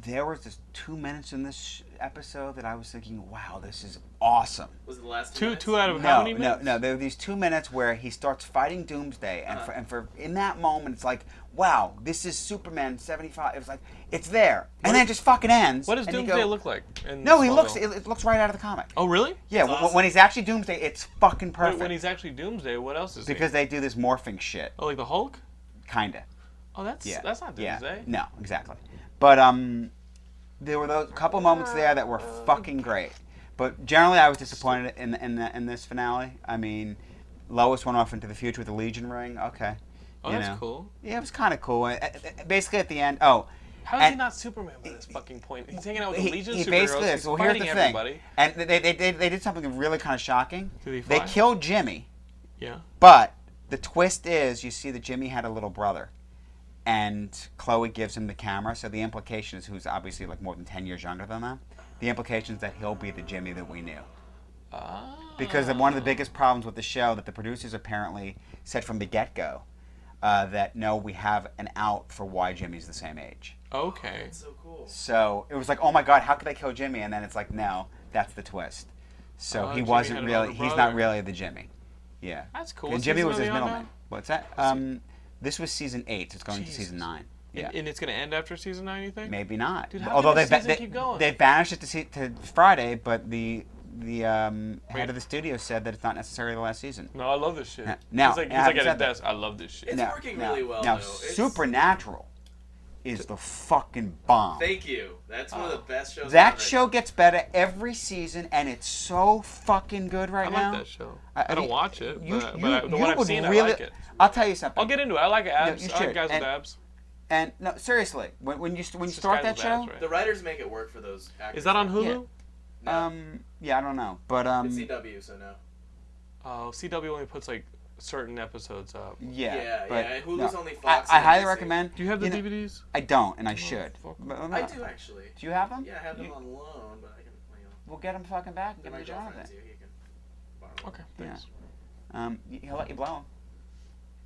Speaker 3: There was just two minutes in this sh- episode that I was thinking, "Wow, this is awesome."
Speaker 2: Was it the last
Speaker 1: Two
Speaker 2: minutes?
Speaker 1: two out of
Speaker 3: no,
Speaker 1: how many
Speaker 3: no,
Speaker 1: minutes?
Speaker 3: no. There were these two minutes where he starts fighting Doomsday, and
Speaker 2: Uh-huh.
Speaker 3: for, and for in that moment, it's like, wow, this is Superman seventy five. It was like, it's there, and then it just fucking ends.
Speaker 1: What does Doomsday
Speaker 3: go-
Speaker 1: look like? In
Speaker 3: No, he
Speaker 1: Smallville?
Speaker 3: looks. It, it looks right out of the comic.
Speaker 1: Oh really?
Speaker 3: Yeah, w-
Speaker 2: awesome.
Speaker 3: when he's actually Doomsday, it's fucking
Speaker 1: Wait,
Speaker 3: perfect.
Speaker 1: when he's actually Doomsday, what else is
Speaker 3: because
Speaker 1: he?
Speaker 3: they do this morphing shit,
Speaker 1: Oh, like the Hulk?
Speaker 3: Kinda.
Speaker 1: Oh, that's
Speaker 3: Yeah,
Speaker 1: that's not
Speaker 3: yeah.
Speaker 1: Doomsday.
Speaker 3: No, exactly. But um, there were those couple moments there that were fucking great. But generally, I was disappointed in in the, in this finale. I mean, Lois went off into the future with the Legion ring. Okay.
Speaker 1: Oh,
Speaker 3: you
Speaker 1: that's
Speaker 3: know.
Speaker 1: cool.
Speaker 3: Yeah, it was kind of cool. Uh, uh, Basically, at the end, oh,
Speaker 1: How is he not Superman by this fucking point? He's hanging out with
Speaker 3: he,
Speaker 1: the Legion
Speaker 3: he
Speaker 1: superheroes.
Speaker 3: basically
Speaker 1: He's
Speaker 3: is. Well, here's the thing.
Speaker 1: everybody.
Speaker 3: And they, they, they, they did something really kind of shocking.
Speaker 1: Did he
Speaker 3: They killed Jimmy,
Speaker 1: Yeah.
Speaker 3: but the twist is you see that Jimmy had a little brother. And Chloe gives him the camera, so the implication is who's obviously like more than 10 years younger than them. The implication is that he'll be the Jimmy that we knew.
Speaker 1: Ah.
Speaker 3: Because one of the biggest problems with the show that the producers apparently said from the get go uh, that no, we have an out for why Jimmy's the same age.
Speaker 1: Okay.
Speaker 2: That's so cool.
Speaker 3: So it was like, oh my god, how could they kill Jimmy? And then it's like, no, that's the twist. So
Speaker 1: Oh,
Speaker 3: he
Speaker 1: Jimmy
Speaker 3: wasn't really. He's not really the Jimmy. Yeah.
Speaker 1: That's cool.
Speaker 3: And Jimmy was his middleman. What's that? Um, this was season eight. It's going to season nine.
Speaker 1: And,
Speaker 3: Yeah.
Speaker 1: and it's gonna end after season nine, you think?
Speaker 3: Maybe not.
Speaker 1: Dude, how
Speaker 3: Although
Speaker 1: can
Speaker 3: they, ba-
Speaker 1: season
Speaker 3: they,
Speaker 1: keep going?
Speaker 3: they banished it to, see, to Friday, but the the um, head of the studio said that it's not necessarily the last season.
Speaker 1: No, I love this shit.
Speaker 3: Yeah. Now,
Speaker 1: he's like, he's
Speaker 3: I
Speaker 1: like at his
Speaker 3: said
Speaker 1: desk. I love this shit.
Speaker 2: It's working really well,
Speaker 3: Now,
Speaker 2: though. It's-
Speaker 3: Supernatural is the fucking bomb.
Speaker 2: Thank you. That's one of the best shows.
Speaker 3: that
Speaker 2: on
Speaker 3: show gets better every season, and it's so fucking good right
Speaker 1: I
Speaker 3: now.
Speaker 1: like that show. I, don't
Speaker 3: mean,
Speaker 1: watch it,
Speaker 3: You,
Speaker 1: but,
Speaker 3: you,
Speaker 1: but I, the
Speaker 3: you
Speaker 1: one I've
Speaker 3: would
Speaker 1: seen,
Speaker 3: really.
Speaker 1: I like it.
Speaker 3: will tell you something.
Speaker 1: I'll get into it. I like abs.
Speaker 3: you
Speaker 1: I like
Speaker 3: should.
Speaker 1: guys
Speaker 3: And-
Speaker 1: with abs.
Speaker 3: And no, seriously, when, when you when
Speaker 1: It's just
Speaker 3: start that
Speaker 1: with
Speaker 3: show,
Speaker 1: abs, right?
Speaker 2: The writers make it work for those actors.
Speaker 1: Is that on Hulu?
Speaker 3: Yeah.
Speaker 2: No.
Speaker 3: um, yeah, I don't know, but um,
Speaker 2: it's CW, so no.
Speaker 1: Oh, CW only puts like certain episodes up.
Speaker 3: yeah,
Speaker 2: Yeah,
Speaker 3: but
Speaker 2: yeah, Hulu's
Speaker 3: no.
Speaker 2: only
Speaker 3: I,
Speaker 2: Fox
Speaker 3: I
Speaker 2: and
Speaker 3: highly recommend.
Speaker 1: Do you have the
Speaker 3: know,
Speaker 1: DVDs?
Speaker 3: I don't, and I should.
Speaker 1: fuck.
Speaker 3: But,
Speaker 2: I do actually.
Speaker 3: Do you have them?
Speaker 2: Yeah, I have them
Speaker 3: You-
Speaker 2: on loan, but I can. You know,
Speaker 3: We'll get them fucking back and
Speaker 2: get
Speaker 3: give
Speaker 2: my
Speaker 3: them to Jonathan.
Speaker 2: here. He can borrow them.
Speaker 1: Okay,
Speaker 3: Yeah. Um, he'll let you blow them.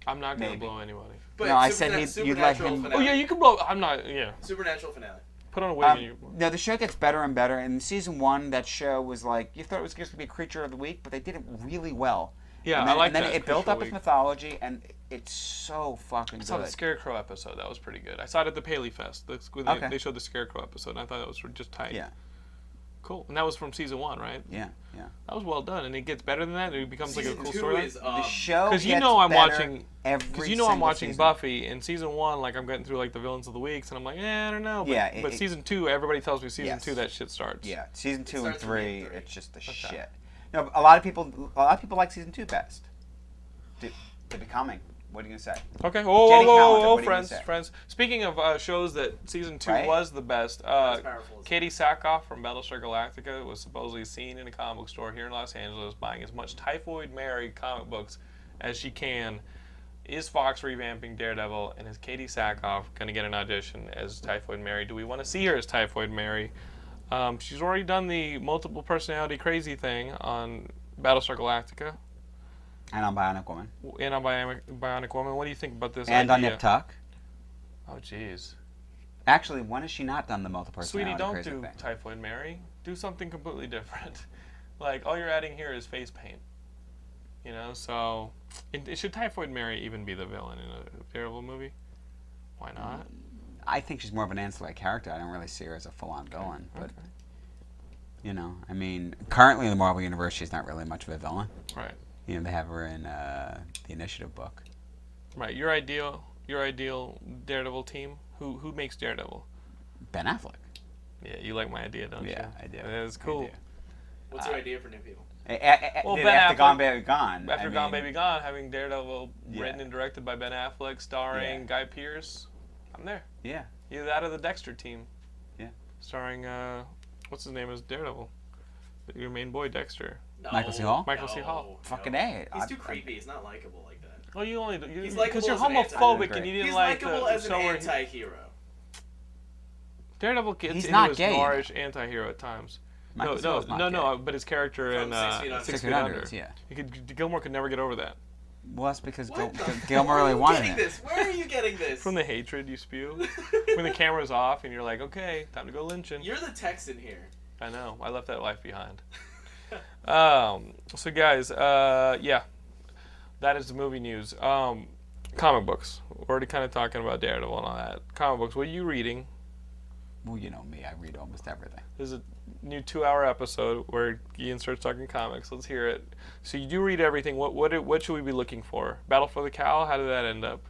Speaker 1: I'm not gonna
Speaker 3: Maybe.
Speaker 1: blow anybody.
Speaker 2: But
Speaker 3: No, I said he'd- you'd let him-
Speaker 2: Finale.
Speaker 1: Oh yeah, you can blow. I'm not. Yeah,
Speaker 2: Supernatural finale.
Speaker 1: put on a wig
Speaker 3: Um,
Speaker 1: you.
Speaker 3: no, the show gets better and better. And season one, that show was like you thought it was just gonna be a creature of the week, but they did it really well.
Speaker 1: Yeah,
Speaker 3: and then,
Speaker 1: I like
Speaker 3: And then
Speaker 1: that.
Speaker 3: it built up
Speaker 1: of
Speaker 3: its mythology, and it's so fucking
Speaker 1: I saw the. Scarecrow episode. That was pretty good. I saw it at the Paley Fest. That's when they,
Speaker 3: Okay.
Speaker 1: they showed the Scarecrow episode. And I thought that was just tight.
Speaker 3: Yeah,
Speaker 1: Cool. And that was from season one, right?
Speaker 3: yeah, yeah.
Speaker 1: That was well done. And it gets better than that. It becomes like a cool story.
Speaker 2: is um,
Speaker 3: the show
Speaker 1: Because you know I'm watching.
Speaker 3: every
Speaker 1: Because you know I'm watching
Speaker 3: season.
Speaker 1: Buffy. In season one, like I'm getting through like the villains of the weeks, and I'm like, eh, I don't know. But,
Speaker 3: Yeah, it-
Speaker 1: but
Speaker 3: it-
Speaker 1: season two, everybody tells me season
Speaker 3: Yes.
Speaker 1: two that shit starts.
Speaker 3: Yeah, season two and
Speaker 2: starts from
Speaker 3: three,
Speaker 2: three.
Speaker 3: it's just the
Speaker 1: Okay.
Speaker 3: shit. No, a lot of people, a lot of people like season two best. The, the Becoming. What are you gonna say?
Speaker 1: Okay. Whoa, whoa,
Speaker 3: Jenny
Speaker 1: whoa,
Speaker 3: Calendar,
Speaker 1: whoa,
Speaker 3: what do you
Speaker 1: friends,
Speaker 3: say?
Speaker 1: friends. Speaking of uh, shows that season two
Speaker 3: Right?
Speaker 1: was the best, uh,
Speaker 2: powerful
Speaker 1: Katee Sackhoff from Battlestar Galactica was supposedly seen in a comic book store here in Los Angeles buying as much Typhoid Mary comic books as she can. Is Fox revamping Daredevil, and is Katee Sackhoff going to get an audition as Typhoid Mary? Do we want to see her as Typhoid Mary? Um, she's already done the multiple personality crazy thing on Battlestar Galactica
Speaker 3: And on Bionic Woman.
Speaker 1: and on Bionic, Bionic Woman. What do you think about this
Speaker 3: and on
Speaker 1: idea?
Speaker 3: Nip Tuck.
Speaker 1: Oh, jeez.
Speaker 3: Actually, when has she not done the multiple personality? Crazy thing?
Speaker 1: Sweetie, don't do
Speaker 3: thing?
Speaker 1: Typhoid Mary. Do something completely different. like all you're adding here is face paint. You know, so it, it should Typhoid Mary even be the villain in a terrible movie? Why not?
Speaker 3: I think she's more of an ancillary character. I don't really see her as a full-on villain. But
Speaker 1: Okay.
Speaker 3: you know, I mean, currently in the Marvel universe, she's not really much of a villain.
Speaker 1: Right,
Speaker 3: You know, they have her in uh, the Initiative book.
Speaker 1: right. Your ideal, your ideal Daredevil team. Who who makes Daredevil?
Speaker 3: Ben Affleck.
Speaker 1: Yeah, you like my idea, don't you?
Speaker 3: Yeah, I do.
Speaker 1: That's
Speaker 3: I
Speaker 1: cool.
Speaker 3: do.
Speaker 2: What's your uh, idea for new people?
Speaker 3: A- a- a-
Speaker 1: Well, Ben
Speaker 3: after
Speaker 1: Affleck-
Speaker 3: Gone Baby Gone.
Speaker 1: After
Speaker 3: I
Speaker 1: Gone Baby Gone, having Daredevil
Speaker 3: Yeah.
Speaker 1: written and directed by Ben Affleck, starring
Speaker 3: Yeah.
Speaker 1: Guy Pearce, I'm there.
Speaker 3: Yeah.
Speaker 1: Either that or the Dexter team.
Speaker 3: Yeah.
Speaker 1: Starring uh, what's his name is Daredevil, your main boy Dexter.
Speaker 3: Michael C. Hall?
Speaker 1: Michael C. Hall.
Speaker 3: Fucking
Speaker 2: no.
Speaker 3: A.
Speaker 2: He's
Speaker 3: I-
Speaker 2: too
Speaker 3: I-
Speaker 2: creepy. He's not likable like that.
Speaker 1: Well, you only you,
Speaker 2: He's
Speaker 1: because you're
Speaker 2: as an
Speaker 1: homophobic and you didn't
Speaker 2: He's
Speaker 1: like
Speaker 2: likable
Speaker 1: the
Speaker 2: as an
Speaker 1: show where he-
Speaker 2: anti-hero.
Speaker 1: Daredevil gets
Speaker 3: He's
Speaker 1: into
Speaker 3: not
Speaker 1: his
Speaker 3: gay,
Speaker 1: noirish anti-hero at times.
Speaker 3: Michael
Speaker 1: no, no, no,
Speaker 3: gay.
Speaker 1: no. But his character
Speaker 2: From
Speaker 1: in
Speaker 2: Six
Speaker 1: uh,
Speaker 2: Feet Under.
Speaker 1: Six
Speaker 3: Six
Speaker 1: Feet
Speaker 3: Feet
Speaker 1: Under,
Speaker 3: Under, yeah.
Speaker 1: he could, Gilmore could never get over that.
Speaker 3: Well, that's because Gil-
Speaker 2: What
Speaker 3: Gil- Gilmore really
Speaker 2: are you
Speaker 3: wanted it.
Speaker 2: this? Where are you getting this?
Speaker 1: From the hatred you spew, when the camera's off and you're like, okay, time to go lynching.
Speaker 2: You're the Texan here.
Speaker 1: I know. I left that life behind. um, so guys, uh, yeah, that is the movie news. Um, comic books. We're already kind of talking about Daredevil and all that. Comic books. What are you reading?
Speaker 3: Well, you know me. I read almost everything.
Speaker 1: There's a new two-hour episode where Ian starts talking comics. Let's hear it. So you do read everything. What what what should we be looking for? Battle for the Cowl. How did that end up?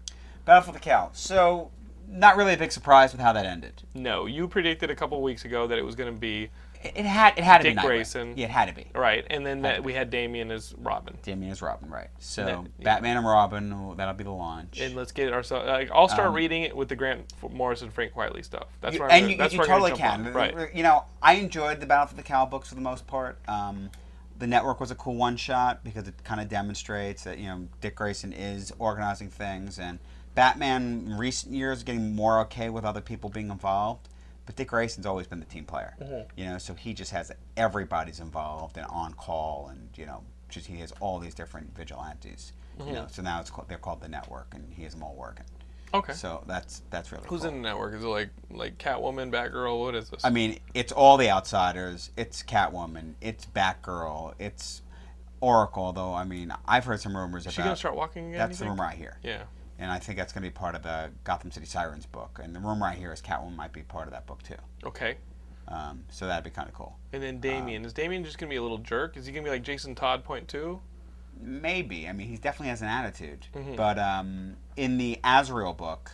Speaker 3: Battle for the Cowl. So, not really a big surprise with how that ended.
Speaker 1: No, you predicted a couple weeks ago that it was going to be
Speaker 3: It, had it had to
Speaker 1: Dick
Speaker 3: be Nightwing.
Speaker 1: Grayson.
Speaker 3: Yeah, it had to be.
Speaker 1: right, and then that we had Damian as Robin.
Speaker 3: Damian is Robin, right? So
Speaker 1: That- yeah.
Speaker 3: Batman and Robin, oh, that'll be the launch.
Speaker 1: And let's get ourselves. Like, I'll start
Speaker 3: Um,
Speaker 1: reading it with the Grant Morrison, Frank Quitely stuff. That's
Speaker 3: You-
Speaker 1: where I'm
Speaker 3: and you,
Speaker 1: that's
Speaker 3: you
Speaker 1: I'm
Speaker 3: totally can.
Speaker 1: on. Right.
Speaker 3: You know, I enjoyed the Battle for the Cowl books for the most part. Um, the network was a cool one shot because it kind of demonstrates that you know Dick Grayson is organizing things, and Batman in recent years getting more okay with other people being involved. But Dick Grayson's always been the team player,
Speaker 1: Mhm.
Speaker 3: you know. So he just has everybody's involved and on call, and you know, just he has all these different vigilantes. You know, so now it's called, they're called the network, and he has them all working.
Speaker 1: Okay.
Speaker 3: So that's that's really
Speaker 1: Who's
Speaker 3: cool.
Speaker 1: in the network? Is it like like Catwoman, Batgirl? What is this?
Speaker 3: I mean, it's all the outsiders. It's Catwoman. It's Batgirl. It's Oracle. Though I mean, I've heard some rumors
Speaker 1: is she
Speaker 3: about.
Speaker 1: gonna start walking again?
Speaker 3: that's the
Speaker 1: think?
Speaker 3: rumor I hear,
Speaker 1: Yeah.
Speaker 3: And I think that's going to be part of the Gotham City Sirens book. And the rumor I hear is Catwoman might be part of that book too.
Speaker 1: Okay.
Speaker 3: Um, so that'd be kind of cool.
Speaker 1: And then Damian. is Damian just gonna be a little jerk? Is he gonna be like Jason Todd point two?
Speaker 3: Maybe. I mean, he definitely has an attitude.
Speaker 1: Mhm.
Speaker 3: But um, in the Azrael book,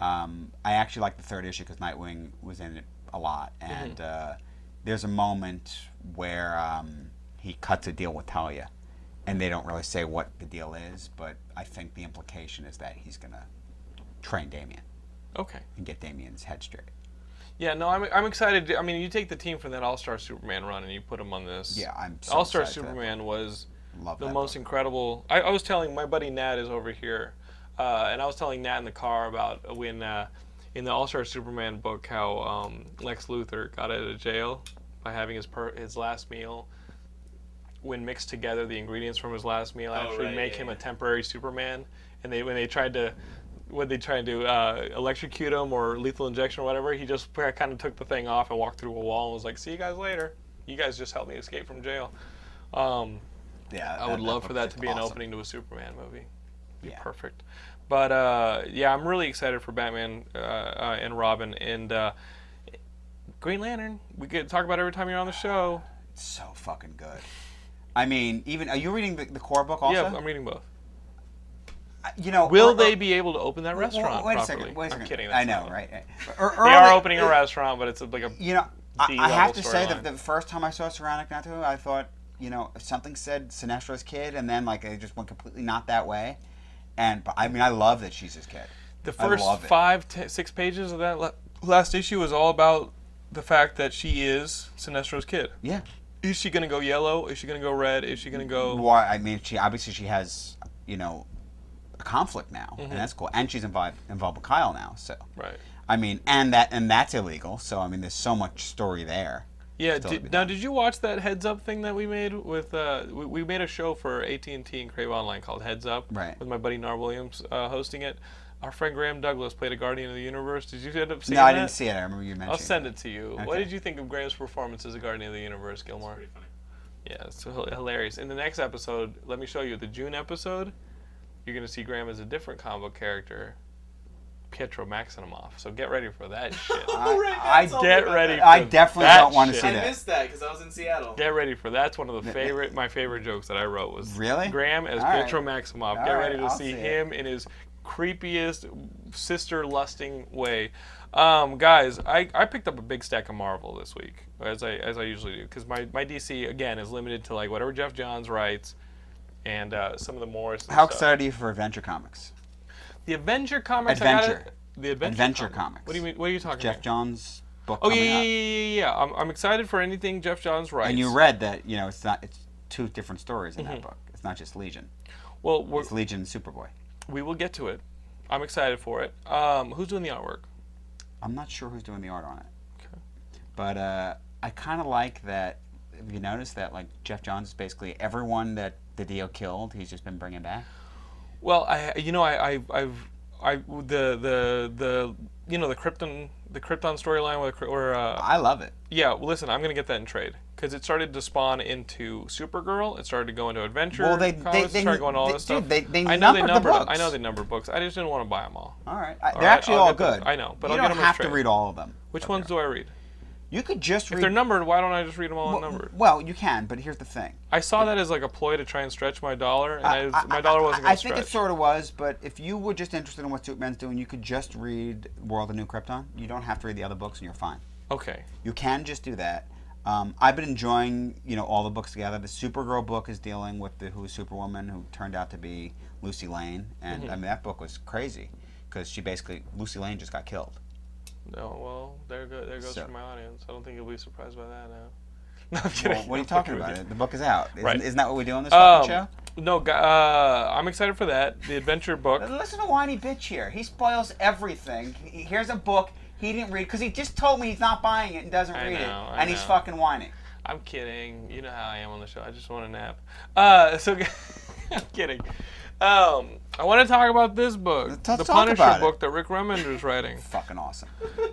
Speaker 3: Um, I actually like the third issue because Nightwing was in it a lot, and uh, there's a moment where um, he cuts a deal with Talia, and they don't really say what the deal is, but I think the implication is that he's gonna train Damian
Speaker 1: Okay.
Speaker 3: and get Damian's head straight.
Speaker 1: Yeah, no, I'm, I'm excited. I mean, you take the team from that All Star Superman run and you put them on this.
Speaker 3: Yeah, I'm so
Speaker 1: All Star Superman was
Speaker 3: Love
Speaker 1: the most
Speaker 3: book.
Speaker 1: incredible. I, I was telling my buddy Nat is over here, uh, and I was telling Nat in the car about when uh, in the All Star Superman book how um, Lex Luthor got out of jail by having his per- his last meal. When mixed together, the ingredients from his last meal actually
Speaker 2: right,
Speaker 1: make
Speaker 2: yeah,
Speaker 1: him
Speaker 2: yeah.
Speaker 1: a temporary Superman. And they when they tried to when they tried to uh, electrocute him or lethal injection or whatever, he just kind of took the thing off and walked through a wall and was like, "See you guys later. You guys just helped me escape from jail." Um,
Speaker 3: Yeah,
Speaker 1: I would love for that to be an opening to a Superman movie. Be
Speaker 3: Yeah.
Speaker 1: perfect. But uh, yeah, I'm really excited for Batman uh, uh, and Robin and uh, Green Lantern. We could talk about it every time you're on the show.
Speaker 3: It's so fucking good. I mean, even are you reading the, the core book also?
Speaker 1: Yeah, I'm reading both.
Speaker 3: Uh, you know,
Speaker 1: Will
Speaker 3: or-
Speaker 1: they
Speaker 3: or-
Speaker 1: be able to open that
Speaker 3: Well,
Speaker 1: restaurant
Speaker 3: wait a second. Wait a second.
Speaker 1: I'm kidding.
Speaker 3: I know, right? right. Or-
Speaker 1: They are opening a restaurant, but it's like a
Speaker 3: You know, I, I have to say that the first time I saw Soranik Natu, I thought, you know, something said Sinestro's kid, and then like it just went completely not that way. And but, I mean, I love that she's his kid.
Speaker 1: The first five, six pages of that la- last issue was all about the fact that she is Sinestro's kid.
Speaker 3: Yeah.
Speaker 1: Is she gonna go yellow? Is she gonna go red? Is she gonna go?
Speaker 3: Why? I mean, she obviously she has, you know, a conflict now,
Speaker 1: Mm-hmm.
Speaker 3: and that's cool. And she's involved involved with Kyle now, so
Speaker 1: Right.
Speaker 3: I mean, and that and that's illegal. So I mean, there's so much story there.
Speaker 1: Yeah.
Speaker 3: To
Speaker 1: Did, now, did you watch that Heads Up thing that we made with? Uh, we, we made a show for AT and T and Crave Online called Heads Up.
Speaker 3: Right.
Speaker 1: With my buddy Nar Williams uh, hosting it. Our friend Graham Douglas played a Guardian of the Universe. Did you end up seeing it?
Speaker 3: no, I
Speaker 1: that?
Speaker 3: didn't see it. I remember you mentioning.
Speaker 1: I'll send it to you. What did you think of Graham's performance as a Guardian of the Universe, Gilmore?
Speaker 2: Pretty funny.
Speaker 1: Yeah, it's hilarious. In the next episode, let me show you the June episode. You're gonna see Graham as a different comic book character, Pietro Maximoff. So get ready for that shit.
Speaker 3: I-
Speaker 2: right,
Speaker 3: I
Speaker 2: that's all
Speaker 1: get
Speaker 2: about
Speaker 1: ready.
Speaker 2: that.
Speaker 3: I definitely
Speaker 1: that
Speaker 3: don't wanna
Speaker 1: shit.
Speaker 3: see
Speaker 2: I
Speaker 3: that.
Speaker 2: missed that because I was in Seattle.
Speaker 1: Get ready for that's one of the favorite, my favorite jokes that I wrote was
Speaker 3: Really?
Speaker 1: Graham as
Speaker 3: All right.
Speaker 1: Pietro Maximoff.
Speaker 3: All
Speaker 1: Get
Speaker 3: right,
Speaker 1: ready to
Speaker 3: I'll
Speaker 1: see
Speaker 3: see it.
Speaker 1: him in his creepiest sister lusting way. Um, guys, I, I picked up a big stack of Marvel this week, as I as I usually do, because my, my DC again is limited to like whatever Geoff Johns writes, and uh, some of the Morris.
Speaker 3: How excited are you for Adventure Comics?
Speaker 1: The Avenger comics.
Speaker 3: Adventure.
Speaker 1: The Adventure,
Speaker 3: Adventure
Speaker 1: comic.
Speaker 3: Comics.
Speaker 1: What do you mean? What are you talking
Speaker 3: Jeff
Speaker 1: about?
Speaker 3: Geoff Johns' book
Speaker 1: Oh yeah, yeah, yeah, yeah. I'm, I'm excited for anything Geoff Johns writes.
Speaker 3: And you read that you know it's not it's two different stories in
Speaker 1: Mm-hmm.
Speaker 3: that book. It's not just Legion.
Speaker 1: well,
Speaker 3: It's Legion and Superboy.
Speaker 1: We will get to it. I'm excited for it. Um, who's doing the artwork?
Speaker 3: I'm not sure who's doing the art on it.
Speaker 1: Okay.
Speaker 3: But uh, I kind of like that. Have you noticed that like Geoff Johns is basically everyone that the deal killed, he's just been bringing back.
Speaker 1: Well, I you know I, I I've I the the the you know the Krypton the Krypton storyline where, where uh,
Speaker 3: I love it.
Speaker 1: yeah. Well, listen, I'm gonna get that in trade because it started to spawn into Supergirl. It started to go into Adventure.
Speaker 3: Well, they
Speaker 1: comics,
Speaker 3: they, they
Speaker 1: started going all
Speaker 3: they-
Speaker 1: this
Speaker 3: dude,
Speaker 1: stuff.
Speaker 3: they- they
Speaker 1: I know they
Speaker 3: numbered the
Speaker 1: numbered. I know they number books. I just didn't want to buy them all.
Speaker 3: All right, I,
Speaker 1: All
Speaker 3: they're
Speaker 1: right,
Speaker 3: actually
Speaker 1: I'll
Speaker 3: all
Speaker 1: get them.
Speaker 3: good.
Speaker 1: I know, but
Speaker 3: you
Speaker 1: I'll
Speaker 3: don't have to read all of them.
Speaker 1: Which ones do I read?
Speaker 3: You could just
Speaker 1: If
Speaker 3: read.
Speaker 1: they're numbered, why don't I just read them all
Speaker 3: well,
Speaker 1: unnumbered?
Speaker 3: well, you can, but here's the thing.
Speaker 1: I saw that as like a ploy to try and stretch my dollar, and I,
Speaker 3: I-
Speaker 1: my dollar wasn't going
Speaker 3: I think
Speaker 1: stretch.
Speaker 3: it sort of was, but if you were just interested in what Superman's doing, you could just read World of New Krypton. You don't have to read the other books, and you're fine.
Speaker 1: okay.
Speaker 3: You can just do that. Um, I've been enjoying, you know, all the books together. The Supergirl book is dealing with the Who's Superwoman, who turned out to be Lucy Lane, and
Speaker 1: Mm-hmm.
Speaker 3: I mean that book was crazy because she basically Lucy Lane just got killed.
Speaker 1: No, well, there go there goes
Speaker 3: So-
Speaker 1: for my audience. I don't think you'll be surprised by that now. No, I'm kidding.
Speaker 3: Well, what are you talking about? The book is out. Isn't,
Speaker 1: Right.
Speaker 3: isn't that what we do on this
Speaker 1: Um,
Speaker 3: show?
Speaker 1: No, uh, I'm excited for that. The adventure book.
Speaker 3: Listen to whiny bitch here. He spoils everything. Here's a book he didn't read because he just told me he's not buying it and doesn't
Speaker 1: I
Speaker 3: read it,
Speaker 1: know, I
Speaker 3: and he's fucking whining.
Speaker 1: I'm kidding. You know how I am on the show. I just want a nap. Uh, so I'm kidding. Um, I want to talk about this book,
Speaker 3: Let's
Speaker 1: the
Speaker 3: talk
Speaker 1: Punisher
Speaker 3: about it.
Speaker 1: book that Rick Remender's writing.
Speaker 3: Fucking awesome.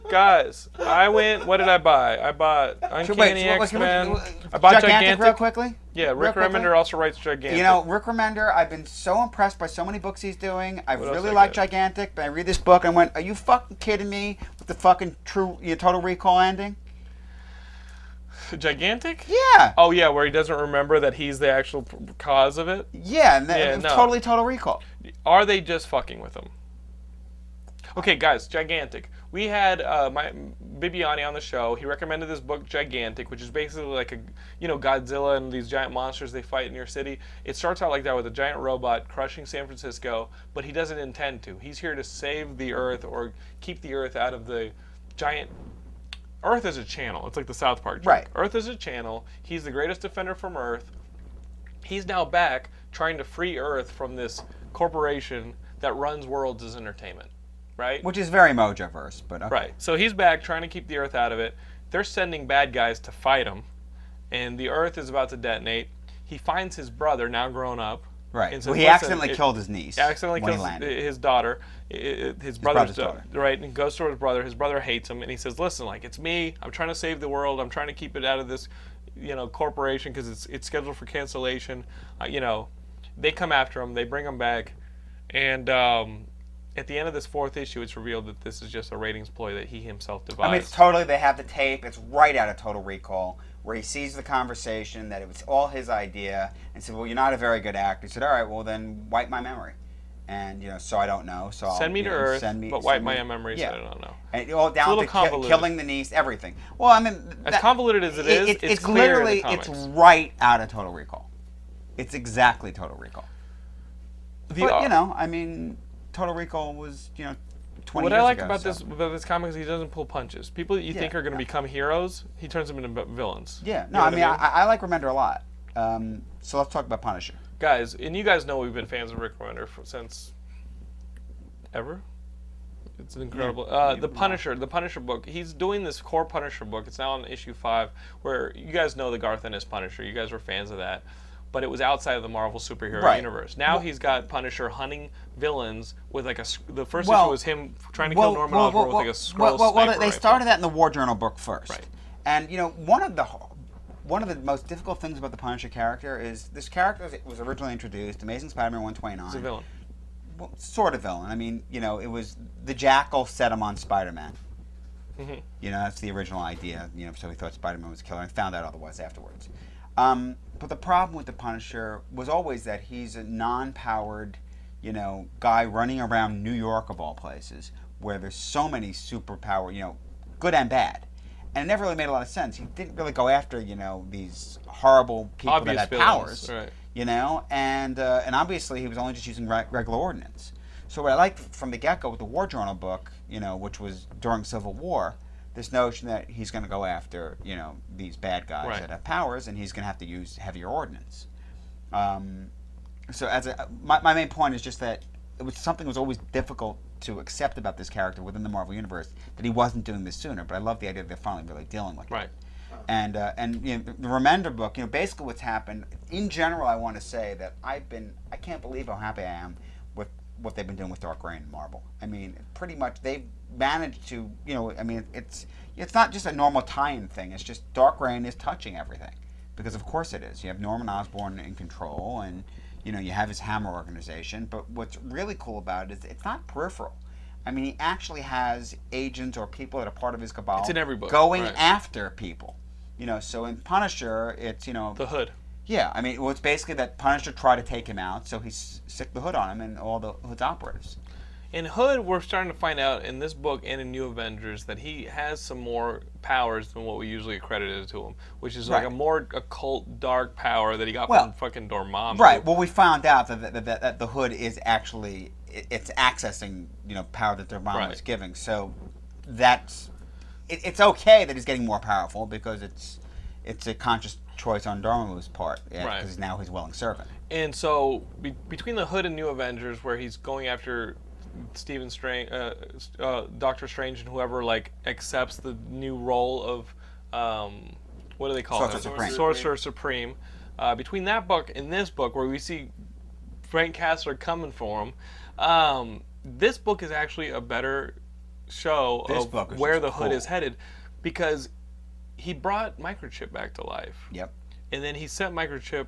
Speaker 1: Guys, I went. What did I buy? I bought Uncanny
Speaker 3: wait,
Speaker 1: X
Speaker 3: can we-
Speaker 1: Men.
Speaker 3: wait,
Speaker 1: I bought
Speaker 3: Gigantic,
Speaker 1: Gigantic.
Speaker 3: real quickly.
Speaker 1: Yeah,
Speaker 3: real
Speaker 1: Rick
Speaker 3: quickly.
Speaker 1: Remender also writes Gigantic.
Speaker 3: You know, Rick Remender, I've been so impressed by so many books he's doing. I
Speaker 1: else
Speaker 3: really
Speaker 1: I
Speaker 3: like
Speaker 1: get?
Speaker 3: Gigantic, but I read this book and went, "Are you fucking kidding me?" With the fucking true, you know, Total Recall ending.
Speaker 1: Gigantic.
Speaker 3: Yeah,
Speaker 1: Oh yeah, where he doesn't remember that he's the actual p- cause of it.
Speaker 3: yeah, and that,
Speaker 1: Yeah,
Speaker 3: it was
Speaker 1: no.
Speaker 3: totally Total Recall.
Speaker 1: Are they just fucking with him? Okay, guys, Gigantic. We had uh, my Bibiani on the show. He recommended this book, Gigantic, which is basically like a, you know, Godzilla and these giant monsters they fight in your city. It starts out like that with a giant robot crushing San Francisco, but he doesn't intend to. He's here to save the Earth or keep the Earth out of the giant. Earth is a channel. It's like the South Park joke.
Speaker 3: Right.
Speaker 1: Earth is a channel. He's the greatest defender from Earth. He's now back trying to free Earth from this corporation that runs worlds as entertainment. Right?
Speaker 3: Which is very Mojoverse, but okay.
Speaker 1: Right. So he's back trying to keep the Earth out of it. They're sending bad guys to fight him, and the Earth is about to detonate. He finds his brother, now grown up.
Speaker 3: Right.
Speaker 1: and says,
Speaker 3: well, he accidentally
Speaker 1: it-
Speaker 3: killed his niece.
Speaker 1: accidentally
Speaker 3: when he
Speaker 1: his daughter, i- his brother's,
Speaker 3: brother's
Speaker 1: daughter,
Speaker 3: daughter.
Speaker 1: right? And goes to his brother. His brother hates him, and he says, "Listen, like it's me. I'm trying to save the world. I'm trying to keep it out of this, you know, corporation because it's it's scheduled for cancellation. Uh, you know, they come after him. They bring him back, and um, at the end of this fourth issue, it's revealed that this is just a ratings ploy that he himself devised.
Speaker 3: I mean, it's totally. They have the tape. It's right out of Total Recall, where he sees the conversation that it was all his idea, and said, "Well, you're not a very good actor." He said, "All right, well then wipe my memory." And you know, so I don't know. So I'll,
Speaker 1: send me
Speaker 3: you
Speaker 1: to
Speaker 3: know,
Speaker 1: Earth,
Speaker 3: send me,
Speaker 1: but wipe my
Speaker 3: me-
Speaker 1: memory
Speaker 3: Yeah.
Speaker 1: so I don't know.
Speaker 3: And all down to ki- killing the niece, everything. Well, I mean,
Speaker 1: As convoluted as it is,
Speaker 3: it-
Speaker 1: it's clear in the
Speaker 3: literally it's right out of Total Recall. It's exactly Total Recall.
Speaker 1: The,
Speaker 3: But you know, I mean, Total Recall was you know twenty.
Speaker 1: what I like
Speaker 3: ago,
Speaker 1: about
Speaker 3: so-
Speaker 1: this about this comic is he doesn't pull punches. People that you think are going to become heroes, he turns them into villains.
Speaker 3: Yeah,
Speaker 1: You
Speaker 3: no,
Speaker 1: know
Speaker 3: I
Speaker 1: what
Speaker 3: mean, I, I like Remender a lot. Um, so let's talk about Punisher.
Speaker 1: guys, and you guys know we've been fans of Rick Remender for, since ever. It's incredible. Uh, the Punisher, the Punisher book. He's doing this core Punisher book. It's now on issue five, where you guys know the Garth Ennis Punisher. You guys were fans of that, but it was outside of the Marvel superhero
Speaker 3: Right.
Speaker 1: universe. Now he's got Punisher hunting villains with like a. The first
Speaker 3: Well-
Speaker 1: issue was him trying to kill Norman Osborn with like a scroll
Speaker 3: well, well, well, they started that in the War Journal book first.
Speaker 1: Right.
Speaker 3: And you know, one of the one of the most difficult things about the Punisher character is this character was originally introduced, Amazing Spider-Man 129.
Speaker 1: He's a villain.
Speaker 3: Well, sort of villain. I mean, you know, it was the Jackal set him on Spider-Man.
Speaker 1: Mm -hmm.
Speaker 3: You know, that's the original idea. You know, so he thought Spider-Man was a killer, and found out otherwise afterwards. Um, but the problem with the Punisher was always that he's a non-powered, you know, guy running around New York of all places, where there's so many superpower, you know, good and bad. And it never really made a lot of sense. He didn't really go after, you know, these horrible people
Speaker 1: Obvious
Speaker 3: that had
Speaker 1: villains,
Speaker 3: powers
Speaker 1: right.
Speaker 3: you know, and uh, and obviously he was only just using re- regular ordnance. So what I liked from the get-go with the War Journal book, you know, which was during Civil War, this notion that he's going to go after, you know, these bad guys
Speaker 1: Right.
Speaker 3: that have powers, and he's going to have to use heavier ordnance. Um, so as a, my, my main point is just that it was something that was always difficult to accept about this character within the Marvel universe that he wasn't doing this sooner. But I love the idea that they're finally really dealing with it.
Speaker 1: Right.
Speaker 3: And uh, and you know, the Remender book, you know, basically what's happened. In general, I want to say that I've been, I can't believe how happy I am what they've been doing with Dark Reign and Marvel. I mean, pretty much they've managed to, you know, I mean, it's it's not just a normal tie-in thing. It's just Dark Reign is touching everything because of course it is. You have Norman Osborn in control, and you know you have his Hammer organization. But what's really cool about it is it's not peripheral. I mean, he actually has agents or people that are part of his cabal
Speaker 1: It's in every book,
Speaker 3: going
Speaker 1: right.
Speaker 3: after people. You know, so in Punisher, it's you know,
Speaker 1: The Hood.
Speaker 3: Yeah. I mean, well, it's basically that Punisher tried to take him out, so he sicked the hood on him and all the Hood's operatives.
Speaker 1: In Hood, we're starting to find out in this book and in New Avengers that he has some more powers than what we usually accredited to him, which is like
Speaker 3: Right.
Speaker 1: a more occult, dark power that he got
Speaker 3: Well,
Speaker 1: from fucking Dormammu.
Speaker 3: Right. Well, we found out that, that, that, that the hood is actually it's accessing you know power that mom
Speaker 1: Right.
Speaker 3: was giving. So that's it, it's okay that he's getting more powerful because it's it's a conscious choice on Dormammu's part because
Speaker 1: Right.
Speaker 3: he's now his willing servant.
Speaker 1: And so be, between the Hood and New Avengers, where he's going after Stephen Strange, uh, uh, Doctor Strange, and whoever like accepts the new role of um, what do they call
Speaker 3: Sorcerer
Speaker 1: it?
Speaker 3: Supreme.
Speaker 1: Sorcerer Supreme. Uh, between that book and this book, where we see Frank Castle coming for him, um, this book is actually a better show
Speaker 3: This
Speaker 1: of where the Hood is headed, because he brought Microchip back to life,
Speaker 3: Yep.
Speaker 1: and then he sent Microchip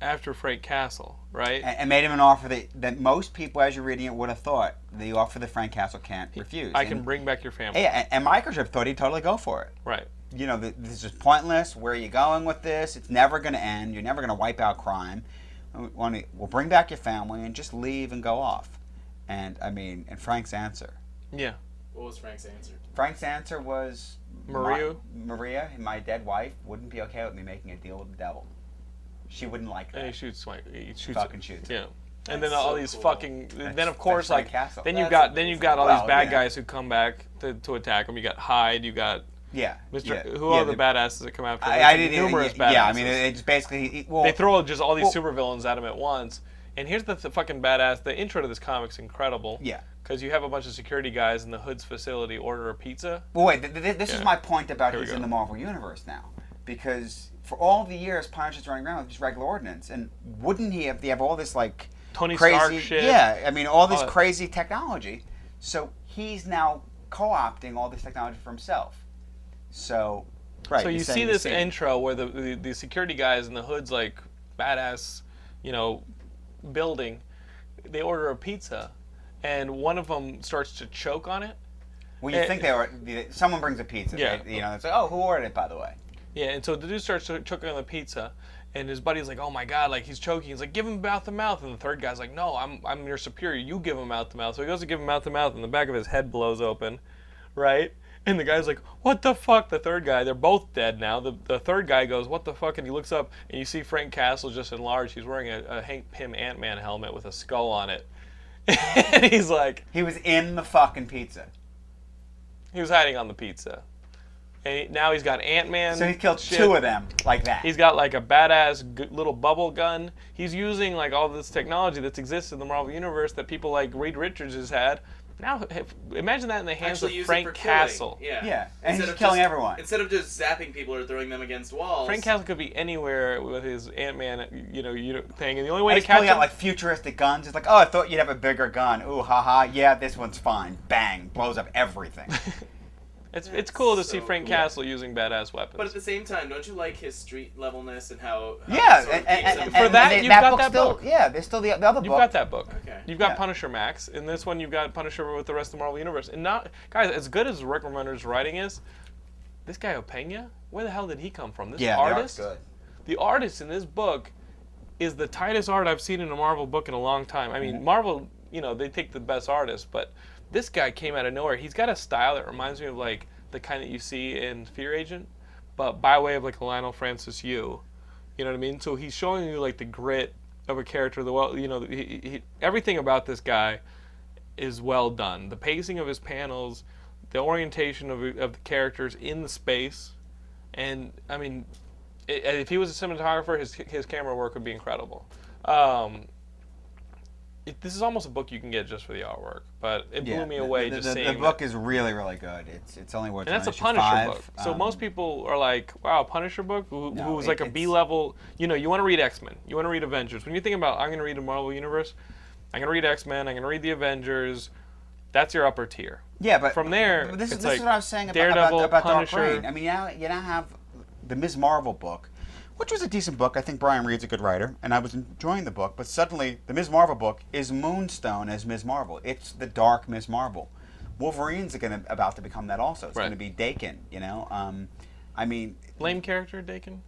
Speaker 1: after Frank Castle, right?
Speaker 3: And, and made him an offer that, that most people, as you're reading it, would have thought the offer that Frank Castle can't refuse.
Speaker 1: I can bring back your family.
Speaker 3: Hey, and, and Microchip thought he'd totally go for it.
Speaker 1: Right.
Speaker 3: you know, this is pointless. Where are you going with this? It's never going to end. You're never going to wipe out crime. We we'll bring back your family and just leave and go off. And I mean, and Frank's answer,
Speaker 1: Yeah.
Speaker 2: What was Frank's answer?
Speaker 3: Frank's answer was
Speaker 1: Maria?
Speaker 3: My, Maria, my dead wife, wouldn't be okay with me making a deal with the devil. She wouldn't like
Speaker 1: And he shoots Swank. He shoots.
Speaker 3: Fucking shoots.
Speaker 1: Yeah. And
Speaker 2: That's
Speaker 1: then all
Speaker 2: so
Speaker 1: these
Speaker 2: cool.
Speaker 1: fucking.
Speaker 3: That's-
Speaker 1: then of course, like
Speaker 3: Castle.
Speaker 1: then you've
Speaker 2: That's
Speaker 1: got then you've got all
Speaker 3: Well,
Speaker 1: these bad
Speaker 3: yeah.
Speaker 1: guys who come back to, to attack him. You got Hyde. You got
Speaker 3: Yeah.
Speaker 1: Mr.
Speaker 3: Yeah.
Speaker 1: Who
Speaker 3: yeah,
Speaker 1: are the, badasses that come after? him?
Speaker 3: I, I didn't even.
Speaker 1: numerous
Speaker 3: Yeah, yeah, I mean, it's basically. Well,
Speaker 1: they throw just all these
Speaker 3: well-
Speaker 1: supervillains at him at once. And here's the th- fucking badass. The intro to this comic's incredible.
Speaker 3: Yeah.
Speaker 1: Because you have a bunch of security guys in the Hood's facility order a pizza.
Speaker 3: Well, wait. Th- th- this is my point about he's
Speaker 1: go.
Speaker 3: in the Marvel universe now, because for all the years Punisher's running around with just regular ordnance, and wouldn't he have? They have all this like
Speaker 1: Tony
Speaker 3: crazy,
Speaker 1: Stark shit.
Speaker 3: yeah. I mean, all this
Speaker 1: All
Speaker 3: crazy technology. So he's now co-opting all this technology for himself. So, right.
Speaker 1: so you see this intro where the, the the security guys in the hood's like badass, you know, building. They order a pizza, and one of them starts to choke on it.
Speaker 3: Well, you
Speaker 1: eh,
Speaker 3: think they were? Someone brings a pizza.
Speaker 1: Yeah.
Speaker 3: They, you know, it's like, oh, who ordered it, by the way?
Speaker 1: Yeah, and so the dude starts to choking on the pizza, and his buddy's like, "Oh my god!" Like he's choking. He's like, "Give him mouth to mouth," and the third guy's like, "No, I'm I'm your superior. You give him mouth to mouth." So he goes to give him mouth to mouth, and the back of his head blows open, right? And the guy's like, "What the fuck?" The third guy, they're both dead now. The, the third guy goes, "What the fuck?" And he looks up, and you see Frank Castle just enlarged. He's wearing a, a Hank Pym Ant Man helmet with a skull on it, and he's like,
Speaker 3: He was in the fucking pizza.
Speaker 1: he was hiding on the pizza, and he, now he's got Ant Man.
Speaker 3: So he killed two of them like that.
Speaker 1: He's got like a badass g- little bubble gun. He's using like all this technology that's exists in the Marvel universe that people like Reed Richards has had. Now, imagine that in the hands
Speaker 2: Actually
Speaker 1: of Frank
Speaker 2: it killing.
Speaker 1: Castle.
Speaker 2: Yeah.
Speaker 3: Yeah, and
Speaker 2: Instead
Speaker 3: he's
Speaker 2: of
Speaker 3: killing
Speaker 2: just-
Speaker 3: everyone.
Speaker 2: Instead of just zapping people or throwing them against walls.
Speaker 1: Frank Castle could be anywhere with his Ant Man, you know, you know, thing, and the only way
Speaker 3: And
Speaker 1: to
Speaker 3: he's pulling out like futuristic guns. It's like, oh, I thought you'd have a bigger gun. Ooh, haha. Yeah, this one's fine. Bang, blows up everything.
Speaker 1: it's it's cool to see Frank
Speaker 2: cool.
Speaker 1: Castle using badass weapons.
Speaker 2: But at the same time, don't you like his street levelness and how? how
Speaker 3: yeah,
Speaker 2: he
Speaker 3: and, and, and,
Speaker 2: him-
Speaker 1: For
Speaker 3: and
Speaker 1: that,
Speaker 3: they-
Speaker 1: you've got that
Speaker 3: still,
Speaker 1: book.
Speaker 3: Yeah, there's still the, the other book.
Speaker 1: You've
Speaker 3: book.
Speaker 1: got that book.
Speaker 2: Okay.
Speaker 1: You've got
Speaker 3: Yeah.
Speaker 1: Punisher Max. In this one, you've got Punisher with the rest of the Marvel Universe. And not, guys, as good as Rick Remender's writing is, this guy Opena, where the hell did he come from? This
Speaker 3: Yeah, the
Speaker 1: artist,
Speaker 3: art's good.
Speaker 1: the artist in this book is the tightest art I've seen in a Marvel book in a long time. I
Speaker 3: Mm-hmm.
Speaker 1: mean, Marvel, you know, they take the best artists, but this guy came out of nowhere. He's got a style that reminds me of like the kind that you see in Fear Agent, but by way of like Leinil Francis Yu. You know what I mean? So he's showing you like the grit of a character. The well, you know, he, he, everything about this guy is well done. The pacing of his panels, the orientation of, of the characters in the space, and I mean, i if he was a cinematographer, his his camera work would be incredible. Um, it, this is almost a book you can get just for the artwork, but it blew
Speaker 3: Yeah,
Speaker 1: me away
Speaker 3: the,
Speaker 1: just
Speaker 3: the,
Speaker 1: seeing
Speaker 3: the book is really, really good. It's it's only worth
Speaker 1: and that's a Punisher
Speaker 3: five.
Speaker 1: book. So
Speaker 3: Um,
Speaker 1: most people are like, "Wow, Punisher book." Who,
Speaker 3: No,
Speaker 1: who's
Speaker 3: it-
Speaker 1: like a B level? You know, you want to read X Men, you want to read Avengers. When you think about, I'm going to read the Marvel Universe, I'm going to read X Men, I'm going to read the Avengers. That's your upper tier.
Speaker 3: Yeah, but
Speaker 1: From there,
Speaker 3: but this this
Speaker 1: like
Speaker 3: is what I was saying about
Speaker 1: Daredevil,
Speaker 3: about, about Dark
Speaker 1: Punisher.
Speaker 3: Reign. I mean, now you now have the Ms. Marvel book, which was a decent book. I think Brian Reed's a good writer, and I was enjoying the book. But suddenly, the Ms. Marvel book is Moonstone as Ms. Marvel. It's the dark Ms. Marvel. Wolverine's going to about to become that also. It's
Speaker 1: Right.
Speaker 3: going to be Daken. You know, um, I mean,
Speaker 1: Lame character, Daken.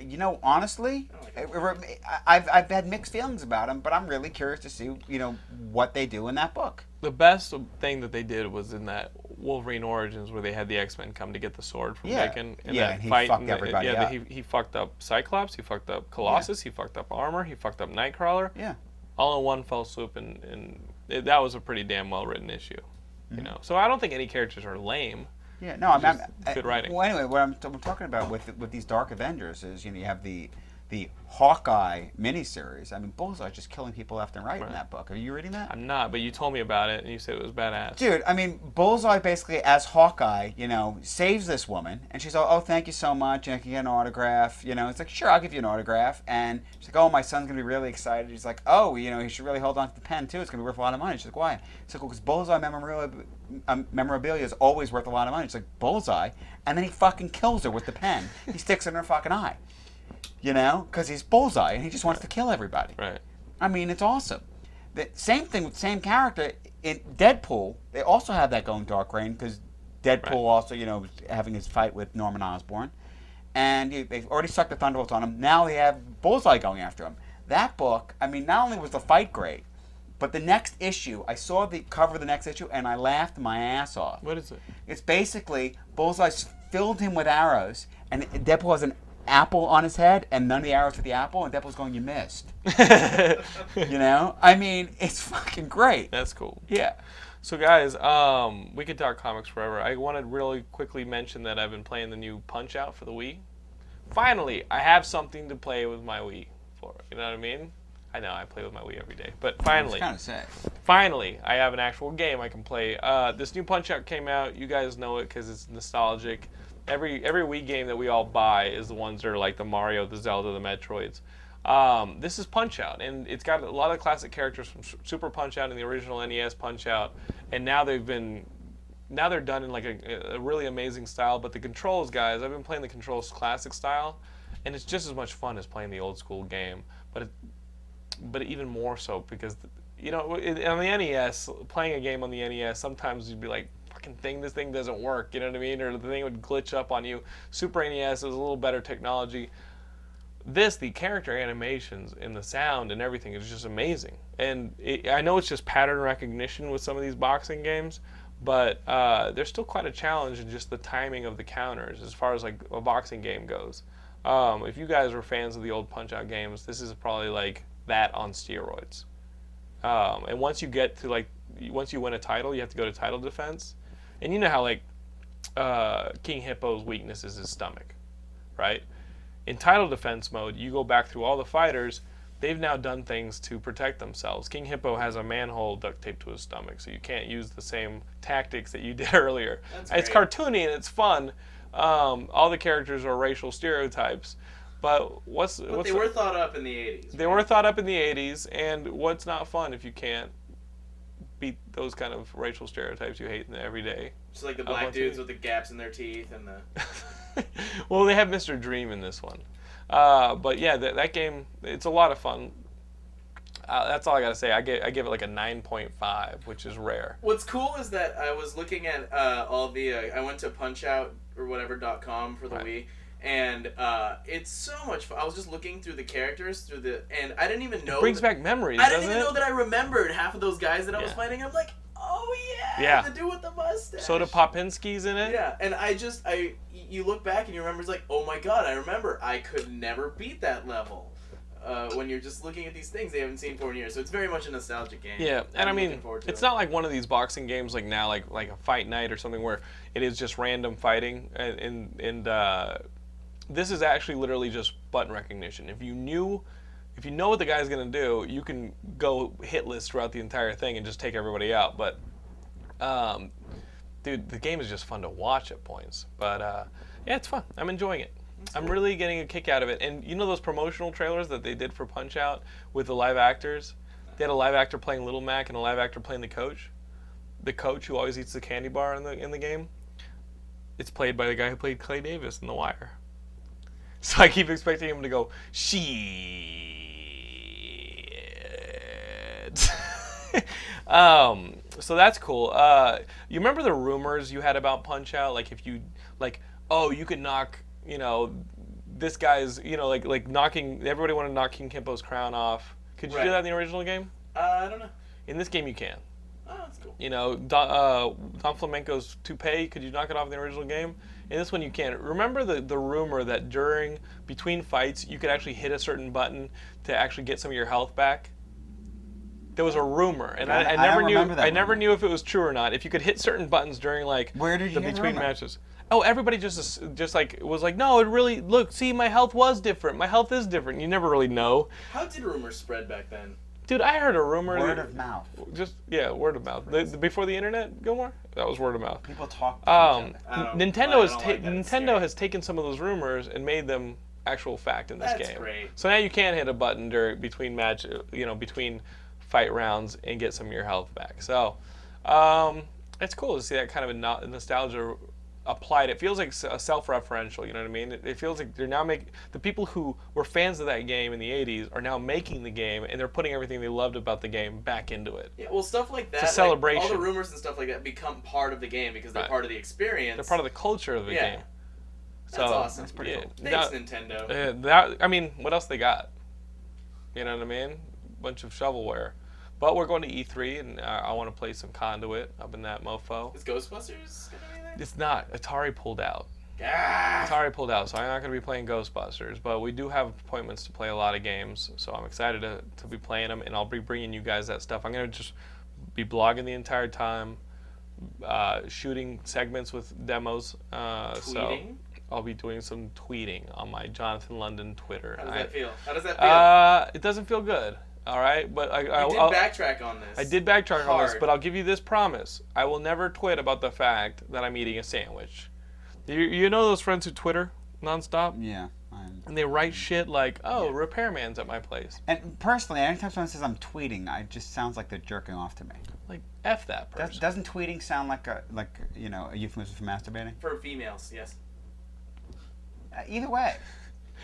Speaker 3: you know, honestly,
Speaker 2: I like
Speaker 3: I- I- I've I've had mixed feelings about him, but I'm really curious to see you know what they do in that book.
Speaker 1: The best thing that they did was in that Wolverine Origins where they had the X Men come to get the sword from
Speaker 3: Yeah.
Speaker 1: Daken. in
Speaker 3: Yeah, and he
Speaker 1: fight,
Speaker 3: fucked
Speaker 1: and the- yeah,
Speaker 3: up.
Speaker 1: he, he fucked up Cyclops, he fucked up Colossus, he fucked up Armor, he fucked up Nightcrawler.
Speaker 3: Yeah.
Speaker 1: all in one fell swoop, and, and it, that was a pretty damn well written issue.
Speaker 3: Mm-hmm.
Speaker 1: You know, so I don't think any characters are lame.
Speaker 3: Yeah, no, I'm, I'm
Speaker 1: good writing.
Speaker 3: Well, anyway, what I'm, I'm talking about with with these Dark Avengers is you know you have the the Hawkeye miniseries. I mean, Bullseye's just killing people left and right,
Speaker 1: Right.
Speaker 3: in that book. Are you reading that?
Speaker 1: I'm not, but you told me about it, and you said it was badass.
Speaker 3: Dude, I mean, Bullseye basically, as Hawkeye, you know, saves this woman, and she's like, "Oh, thank you so much, and I can get an autograph." You know, it's like, "Sure, I'll give you an autograph." And she's like, "Oh, my son's gonna be really excited." He's like, "Oh, you know, he should really hold on to the pen too. It's gonna be worth a lot of money." She's like, "Why?" He's like, "Well, because Bullseye memorabilia, um, memorabilia is always worth a lot of money." It's like, "Bullseye," and then he fucking kills her with the pen. he sticks it in her fucking eye. You know, because he's Bullseye, and he just wants to kill everybody.
Speaker 1: Right.
Speaker 3: I mean, it's awesome. The same thing with same character in Deadpool. They also have that going Dark Reign because Deadpool
Speaker 1: Right.
Speaker 3: also, you know, having his fight with Norman Osborn, and he- they've already sucked the thunderbolts on him. Now they have Bullseye going after him. That book, I mean, not only was the fight great, But the next issue, I saw the cover of the next issue, and I laughed my ass off.
Speaker 1: What is it?
Speaker 3: It's basically Bullseye filled him with arrows, and Deadpool has an apple on his head, and none of the arrows for the apple, and Deadpool's going, "You missed." you know? I mean, it's fucking great.
Speaker 1: That's cool.
Speaker 3: Yeah.
Speaker 1: So guys, um, we could talk comics forever. I want to really quickly mention that I've been playing the new Punch Out for the Wii. Finally, I have something to play with my Wii for. You know what I mean? I know I play with my Wii every day, but finally,
Speaker 3: kind of sick.
Speaker 1: finally, I have an actual game I can play. Uh, this new Punch Out came out. You guys know it because it's nostalgic. Every every Wii game that we all buy is the ones that are like the Mario, the Zelda, the Metroids. Um, this is Punch Out, and it's got a lot of classic characters from Super Punch Out and the original NES Punch Out, and now they've been now they're done in like a, a really amazing style. But the controls, guys, I've been playing the controls classic style, and it's just as much fun as playing the old school game. But it, but even more so because you know on the NES, playing a game on the NES, sometimes you'd be like, "Fucking thing, this thing doesn't work." You know what I mean? Or the thing would glitch up on you. Super NES is a little better technology. This, the character animations and the sound and everything is just amazing. And it, I know it's just pattern recognition with some of these boxing games, but uh, there's still quite a challenge in just the timing of the counters as far as like a boxing game goes. Um, if you guys were fans of the old Punch Out games, this is probably like that on steroids. Um, and once you get to like, once you win a title, you have to go to title defense, and you know how like uh, King Hippo's weakness is his stomach, right? In title defense mode, you go back through all the fighters. They've now done things to protect themselves. King Hippo has a manhole duct taped to his stomach, so you can't use the same tactics that you did earlier. It's cartoony and it's fun. Um, all the characters are racial stereotypes, but what's
Speaker 2: But
Speaker 1: what's
Speaker 2: they were thought up in the 80s.
Speaker 1: they were thought up in the 80s, and what's not fun if you can't beat those kind of racial stereotypes you hate in the everyday?
Speaker 2: Just like the black dudes with the gaps in their teeth and the.
Speaker 1: well, they have Mr. Dream in this one. Uh, but yeah, that, that game, it's a lot of fun. Uh, that's all I got to say. I, get, I give it like a 9.5, which is rare.
Speaker 2: What's cool is that I was looking at uh, all the. Uh, I went to punchout or whatever dot com for the
Speaker 1: Right.
Speaker 2: Wii, and uh, it's so much fun. I was just looking through the characters through the, and I didn't even know.
Speaker 1: It brings
Speaker 2: that-
Speaker 1: back memories,
Speaker 2: I didn't even
Speaker 1: it?
Speaker 2: know that I remembered half of those guys that I was fighting. I'm like, oh yeah,
Speaker 1: Yeah.
Speaker 2: the dude with the mustache.
Speaker 1: Soda Popinski's in it.
Speaker 2: Yeah, and I just I you look back and you remember it's like, oh my god, I remember I could never beat that level. Uh, when you're just looking at these things they haven't seen for years, so it's very much a nostalgic game.
Speaker 1: Yeah, and
Speaker 2: I'm
Speaker 1: I mean,
Speaker 2: looking forward to
Speaker 1: it's
Speaker 2: it.
Speaker 1: not like one of these boxing games like now, like like a fight night or something where it is just random fighting, and and, and uh, this is actually literally just button recognition. If you knew, if you know what the guy's gonna do, you can go hitless throughout the entire thing and just take everybody out. But, um, dude, the game is just fun to watch at points. But uh, yeah, it's fun. I'm enjoying it. I'm really getting a kick out of it. And you know those promotional trailers that they did for Punch Out with the live actors? They had a live actor playing Little Mac and a live actor playing the coach. The coach who always eats the candy bar in the in the game. It's played by the guy who played Clay Davis in The Wire. So I keep expecting him to go shit. um, so that's cool. Uh, you remember the rumors you had about Punch Out? Like if you like, oh, you could knock, you know, this guy's, you know, like like knocking. Everybody wanted to knock King Hippo's crown off. Could you do that in the original game?
Speaker 2: Uh, I don't know.
Speaker 1: In this game, you can.
Speaker 2: Oh, that's cool.
Speaker 1: You know, Don, uh, Don Flamenco's toupee. Could you knock it off in the original game? In this one, you can't. Remember the the rumor that during between fights, you could actually hit a certain button to actually get some of your health back. There was a rumor, and I,
Speaker 3: I-
Speaker 1: I,
Speaker 3: I
Speaker 1: never
Speaker 3: don't
Speaker 1: knew.
Speaker 3: remember that
Speaker 1: I never knew if it was true or not. If you could hit certain buttons during like
Speaker 3: Where did you
Speaker 1: the
Speaker 3: hear the
Speaker 1: between
Speaker 3: rumor?
Speaker 1: matches. Oh, everybody just just like was like, no, it really look. See, my health was different. My health is different. You never really know,
Speaker 2: How did rumors spread back then?
Speaker 1: Dude. I heard a rumor.
Speaker 3: Word
Speaker 1: that-
Speaker 3: of mouth.
Speaker 1: just yeah, word of mouth. The, the- before the internet, Gilmore, that was word of mouth.
Speaker 3: People talk to
Speaker 1: Um,
Speaker 3: each other.
Speaker 2: I don't-
Speaker 1: Nintendo has ta-
Speaker 2: like
Speaker 1: Nintendo has taken some of those rumors and made them actual fact in this game.
Speaker 2: That's
Speaker 1: game.
Speaker 2: great.
Speaker 1: So now you can hit a button during between match, you know, between fight rounds and get some of your health back. So um, it's cool to see that kind of a no- nostalgia applied. It feels like a self-referential. You know what I mean? It, it feels like they're now making the people who were fans of that game in the '80s are now making the game and they're putting everything they loved about the game back into it.
Speaker 2: Yeah, well, stuff like that.
Speaker 1: a
Speaker 2: like, all
Speaker 1: celebration.
Speaker 2: the rumors and stuff like that become part of the game because they're
Speaker 1: Right.
Speaker 2: part of the experience.
Speaker 1: They're part of the culture of the
Speaker 2: Yeah.
Speaker 1: game.
Speaker 2: That's
Speaker 1: So,
Speaker 2: awesome.
Speaker 3: That's pretty
Speaker 1: yeah,
Speaker 3: cool.
Speaker 2: Thanks,
Speaker 1: that-
Speaker 2: Nintendo.
Speaker 1: Uh, that I mean, what else they got? You know what I mean? Bunch of shovelware. But we're going to E3, and uh, I want to play some Conduit up in that mofo.
Speaker 2: Is Ghostbusters gonna be there?
Speaker 1: It's not. Atari pulled out.
Speaker 2: Ah!
Speaker 1: Atari pulled out, so I'm not going to be playing Ghostbusters. But we do have appointments to play a lot of games, so I'm excited to, to be playing them, and I'll be bringing you guys that stuff. I'm going to just be blogging the entire time, uh, shooting segments with demos. Uh, so
Speaker 2: Tweeting?
Speaker 1: I'll be doing some tweeting on my Jonathan London Twitter.
Speaker 2: How does
Speaker 1: I-
Speaker 2: that feel? How does that feel?
Speaker 1: uh, it doesn't feel good. All right, but I, I
Speaker 2: did
Speaker 1: I'll,
Speaker 2: backtrack on this.
Speaker 1: I did backtrack on this, but I'll give you this promise: I will never twit about the fact that I'm eating a sandwich. You, you know those friends who Twitter nonstop,
Speaker 3: Yeah. I'm-
Speaker 1: and they write shit like, "Oh, repairman's at my place."
Speaker 3: And personally, anytime someone says I'm tweeting, it just sounds like they're jerking off to me.
Speaker 1: Like, f that
Speaker 3: Does,
Speaker 1: person.
Speaker 3: doesn't tweeting sound like a like you know a euphemism for masturbating?
Speaker 2: For females, yes.
Speaker 3: Uh, either way,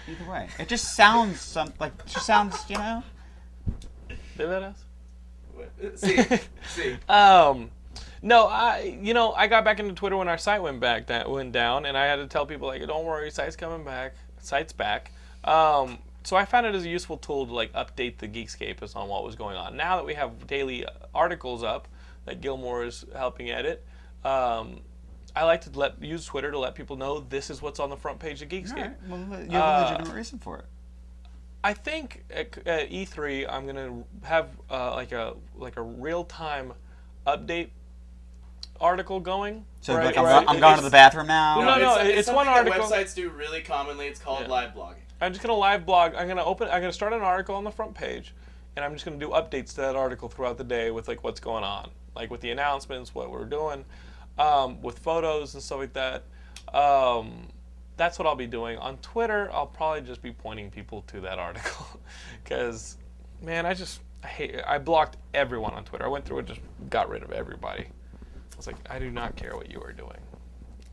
Speaker 3: either way, it just sounds some like it just sounds you know.
Speaker 1: Did that ass?
Speaker 2: What- See, see.
Speaker 1: Um, no, I you know I got back into Twitter when our site went back that went down, and I had to tell people like, don't worry, site's coming back, site's back. Um, so I found it as a useful tool to like update the Geekscapists on what was going on. Now that we have daily articles up that Gilmore is helping edit, um, I like to let use Twitter to let people know this is what's on the front page of Geekscape.
Speaker 3: Right, well, you have
Speaker 1: Uh,
Speaker 3: a legitimate reason for it.
Speaker 1: I think at, at E3 I'm gonna have uh, like a like a real time update article going.
Speaker 3: So
Speaker 1: where I-
Speaker 3: like I'm,
Speaker 1: where I-
Speaker 3: go- I'm going to the bathroom now.
Speaker 1: No, no,
Speaker 2: it's,
Speaker 1: it's
Speaker 2: something
Speaker 1: one article-
Speaker 2: that websites do really commonly. It's called
Speaker 1: Yeah.
Speaker 2: live blogging.
Speaker 1: I'm just gonna live blog. I'm gonna open. I'm gonna start an article on the front page, and I'm just gonna do updates to that article throughout the day with like what's going on, like with the announcements, what we're doing, um, with photos and stuff like that. Um, that's what I'll be doing on Twitter. I'll probably just be pointing people to that article, because, man, I just I hate. I blocked everyone on Twitter. I went through and just got rid of everybody. I was like, I do not care what you are doing.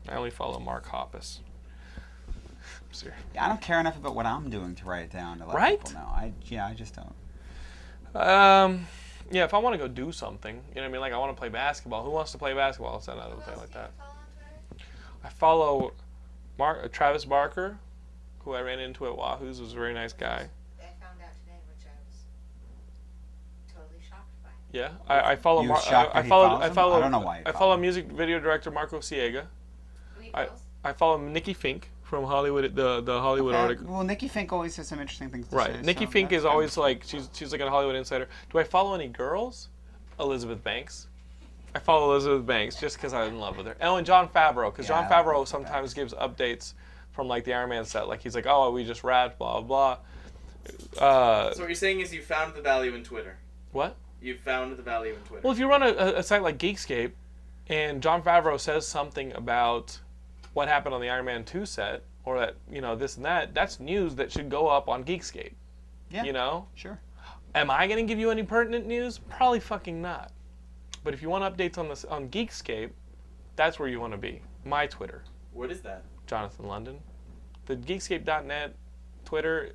Speaker 1: I only follow Mark Hoppus. I'm.
Speaker 3: I don't care enough about what I'm doing to write it down to let
Speaker 1: Right?
Speaker 3: people know. I yeah, I just don't.
Speaker 1: Um, yeah, if I want to go do something, you know what I mean? Like I want to play basketball. Who wants to play basketball? I'll send out a
Speaker 4: Who
Speaker 1: thing
Speaker 4: else
Speaker 1: like
Speaker 4: do you
Speaker 1: that.
Speaker 4: follow on Twitter?
Speaker 1: I follow Mark, uh, Travis Barker, who I ran into at Wahoo's, was a very nice guy.
Speaker 4: I found out today, which I was totally shocked by.
Speaker 1: Yeah, I, I follow.
Speaker 3: You
Speaker 1: Mar-
Speaker 3: shocked
Speaker 1: I, I follow. I follow.
Speaker 3: I don't know why
Speaker 1: I
Speaker 3: follow
Speaker 1: follow
Speaker 3: him.
Speaker 1: music video director Marco Siega.
Speaker 4: Who
Speaker 1: I. I follow Nikki Finke from Hollywood. The the Hollywood
Speaker 3: Okay,
Speaker 1: article.
Speaker 3: Well, Nikki Finke always has some interesting things to
Speaker 1: Right.
Speaker 3: say.
Speaker 1: Nikki
Speaker 3: so Finke
Speaker 1: is always like she's she's like a Hollywood insider. Do I follow any girls? Elizabeth Banks. I follow Elizabeth Banks just because I'm in love with her. Oh, and Jon Favreau, because
Speaker 3: Yeah,
Speaker 1: Jon
Speaker 3: I
Speaker 1: Favreau
Speaker 3: Elizabeth
Speaker 1: sometimes gives updates from like the Iron Man set. Like he's like, oh, we just wrapped, blah blah. blah. Uh,
Speaker 2: So what you're saying is you found the value in Twitter.
Speaker 1: what?
Speaker 2: You found the value in Twitter.
Speaker 1: Well, if you run a, a, a site like Geekscape, and Jon Favreau says something about what happened on the Iron Man 2 set, or that you know this and that, that's news that should go up on Geekscape.
Speaker 3: Yeah.
Speaker 1: You know.
Speaker 3: Sure.
Speaker 1: Am I going to give you any pertinent news? Probably fucking not. But if you want updates on this on Geekscape, that's where you want to be. My Twitter,
Speaker 2: what is that?
Speaker 1: Jonathan London. The Geekscape.net Twitter,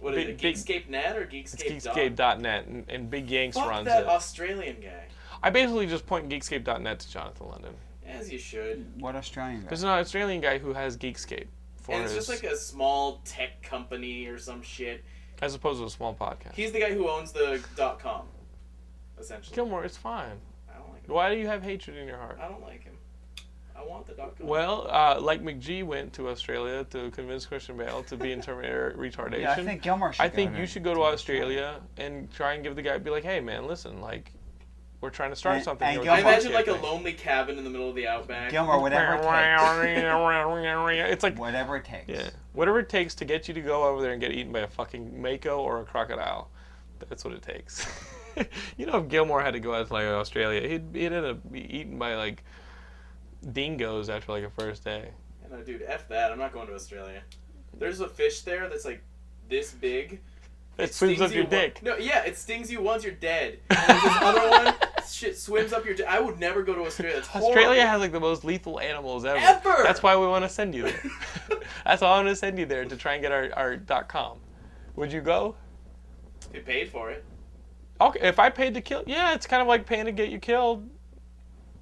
Speaker 2: What is
Speaker 1: Big-
Speaker 2: it?
Speaker 1: big-
Speaker 2: Geekscape or
Speaker 1: it's
Speaker 2: Geekscape? dot?
Speaker 1: Geekscape.net, and, and Big Yanks
Speaker 2: Fuck
Speaker 1: runs
Speaker 2: that
Speaker 1: it.
Speaker 2: Australian guy.
Speaker 1: I basically just point Geekscape.net to Jonathan London.
Speaker 2: As you should.
Speaker 3: What Australian guy?
Speaker 1: There's an Australian guy who has Geekscape for
Speaker 2: And it's
Speaker 1: his,
Speaker 2: just like a small tech company or some shit.
Speaker 1: as opposed to a small podcast.
Speaker 2: He's the guy who owns the dot com. Essentially.
Speaker 1: Gilmore, it's fine.
Speaker 2: I don't like him.
Speaker 1: Why do you have hatred in your heart?
Speaker 2: I don't like him. I want the dot com.
Speaker 1: Well, uh, like McG went to Australia to convince Christian Bale to be in Terminator retardation.
Speaker 3: yeah, I think Gilmore should
Speaker 1: I
Speaker 3: go
Speaker 1: think you should go to Australia and try and give the guy be like, hey man, listen, like, we're trying to start
Speaker 3: And-
Speaker 1: something.
Speaker 3: and
Speaker 1: here
Speaker 2: I imagine like a lonely cabin in the middle of the outback.
Speaker 3: Gilmore, whatever it takes.
Speaker 1: it's like
Speaker 3: Whatever it takes.
Speaker 1: yeah, whatever it takes to get you to go over there and get eaten by a fucking mako or a crocodile. That's what it takes. you know, if Gilmore had to go out to like Australia, he'd, he'd end up be eaten by like dingoes after like a first day.
Speaker 2: No, dude, f that. I'm not going to Australia. There's a fish there that's like this big.
Speaker 1: It swims
Speaker 2: stings
Speaker 1: up your
Speaker 2: you
Speaker 1: dick.
Speaker 2: One, no, yeah, it stings you once you're dead. And this other one, shit swims up your. dick. I would never go to Australia. It's
Speaker 1: Australia
Speaker 2: horrible.
Speaker 1: has like the most lethal animals ever.
Speaker 2: Ever!
Speaker 1: That's why we want to send you there. That's why I want to send you there to try and get our, our dot com. Would you go?
Speaker 2: They paid for it.
Speaker 1: Okay, if I paid to kill, yeah, it's kind of like paying to get you killed.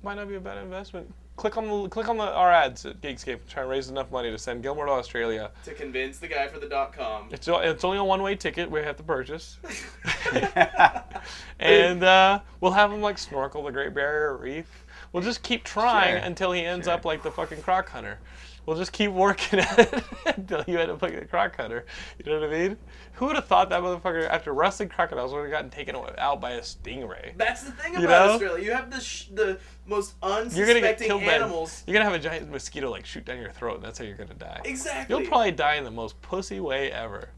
Speaker 1: Might not be a bad investment. click on the click on the our ads at Geekscape. Try and raise enough money to send Gilmore to Australia.
Speaker 2: To convince the guy for the dot com.
Speaker 1: It's it's only a one way ticket we have to purchase, and uh, we'll have him like snorkel the Great Barrier Reef. We'll just keep trying
Speaker 3: Sure.
Speaker 1: until he ends
Speaker 3: Sure.
Speaker 1: up like the fucking croc hunter. We'll just keep working at it until you end up like the croc hunter. You know what I mean? Who would have thought that motherfucker after wrestling crocodiles would have gotten taken out by a stingray?
Speaker 2: That's the thing
Speaker 1: You
Speaker 2: about
Speaker 1: know?
Speaker 2: Australia. You have the sh- the most
Speaker 1: You're gonna get
Speaker 2: unsuspecting
Speaker 1: killed
Speaker 2: animals.
Speaker 1: by. You're gonna have a giant mosquito like shoot down your throat. And that's how you're gonna die.
Speaker 2: Exactly.
Speaker 1: You'll probably die in the most pussy way ever.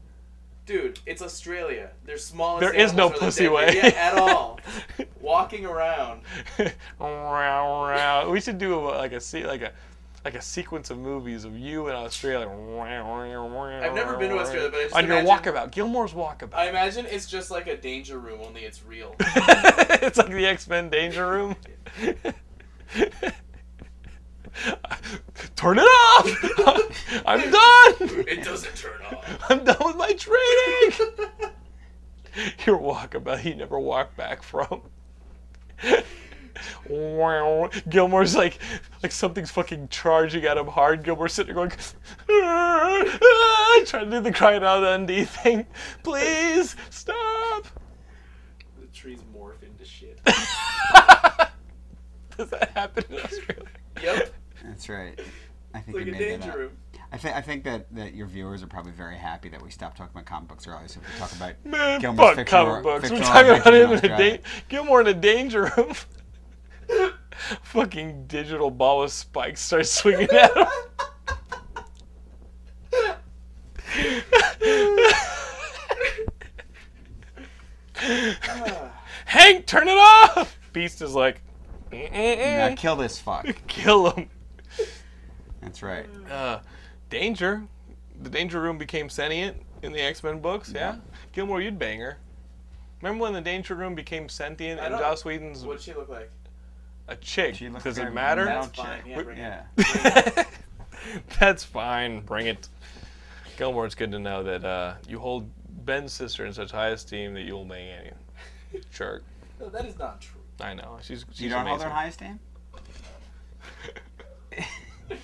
Speaker 2: Dude, it's Australia. Their smallest.
Speaker 1: There is no
Speaker 2: animals are the
Speaker 1: pussy way.
Speaker 2: Yeah, at all. Walking around.
Speaker 1: we should do a, like a like a like a sequence of movies of you in Australia. I've
Speaker 2: never been to Australia, but I just
Speaker 1: on your
Speaker 2: imagine-
Speaker 1: walkabout, Gilmore's walkabout.
Speaker 2: I imagine it's just like a danger room, only it's real.
Speaker 1: it's like the X Men Danger Room. Turn it off! I'm done!
Speaker 2: It doesn't turn off.
Speaker 1: I'm done with my training! Your walkabout you never walk back from. Gilmore's like, like something's fucking charging at him hard. Gilmore's sitting there going, trying to do the Crocodile Dundee thing. Please stop.
Speaker 2: The trees morph into shit.
Speaker 1: Does that happen in Australia?
Speaker 2: Yep.
Speaker 3: That's right. I think
Speaker 2: Like
Speaker 3: you
Speaker 2: a
Speaker 3: made that
Speaker 2: danger
Speaker 3: up.
Speaker 2: room.
Speaker 3: I think I think that, that your viewers are probably very happy that we stopped talking about comic books earlier, so we talk about
Speaker 1: Man,
Speaker 3: Gilmore's
Speaker 1: fuck
Speaker 3: fictional-
Speaker 1: comic books. We're talking about
Speaker 3: adventures
Speaker 1: him in a
Speaker 3: Australia.
Speaker 1: da- Gilmore in a danger room. Fucking digital ball with spikes starts swinging at him. Hank, turn it off! Beast is like, eh, eh, eh.
Speaker 3: Now
Speaker 1: "Mm-mm-mm."
Speaker 3: kill this fuck.
Speaker 1: kill him.
Speaker 3: That's right.
Speaker 1: Uh, danger. The Danger Room became sentient in the X Men books. Yeah. Gilmore, you'd bang her. Remember when the Danger Room became sentient
Speaker 2: I
Speaker 1: in
Speaker 2: don't-
Speaker 1: Joss Whedon's
Speaker 2: What'd she look like?
Speaker 1: A chick?
Speaker 3: She looked
Speaker 1: Does it matter?
Speaker 2: That's fine.
Speaker 3: chick.
Speaker 2: Yeah, bring it.
Speaker 1: That's fine. Bring it. Gilmore, it's good to know that uh, you hold Ben's sister in such high esteem that you'll bang Annie. Jerk.
Speaker 2: No, that is not true.
Speaker 1: I know. She's she's
Speaker 3: You don't hold her in high esteem?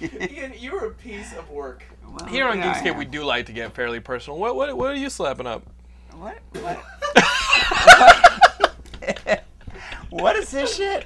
Speaker 2: Ian, you're a piece of work.
Speaker 3: Well,
Speaker 1: Here on
Speaker 3: yeah,
Speaker 1: Geekscape,
Speaker 3: am.
Speaker 1: we do like to get fairly personal. What what what are you slapping up?
Speaker 3: What? What? what is this shit?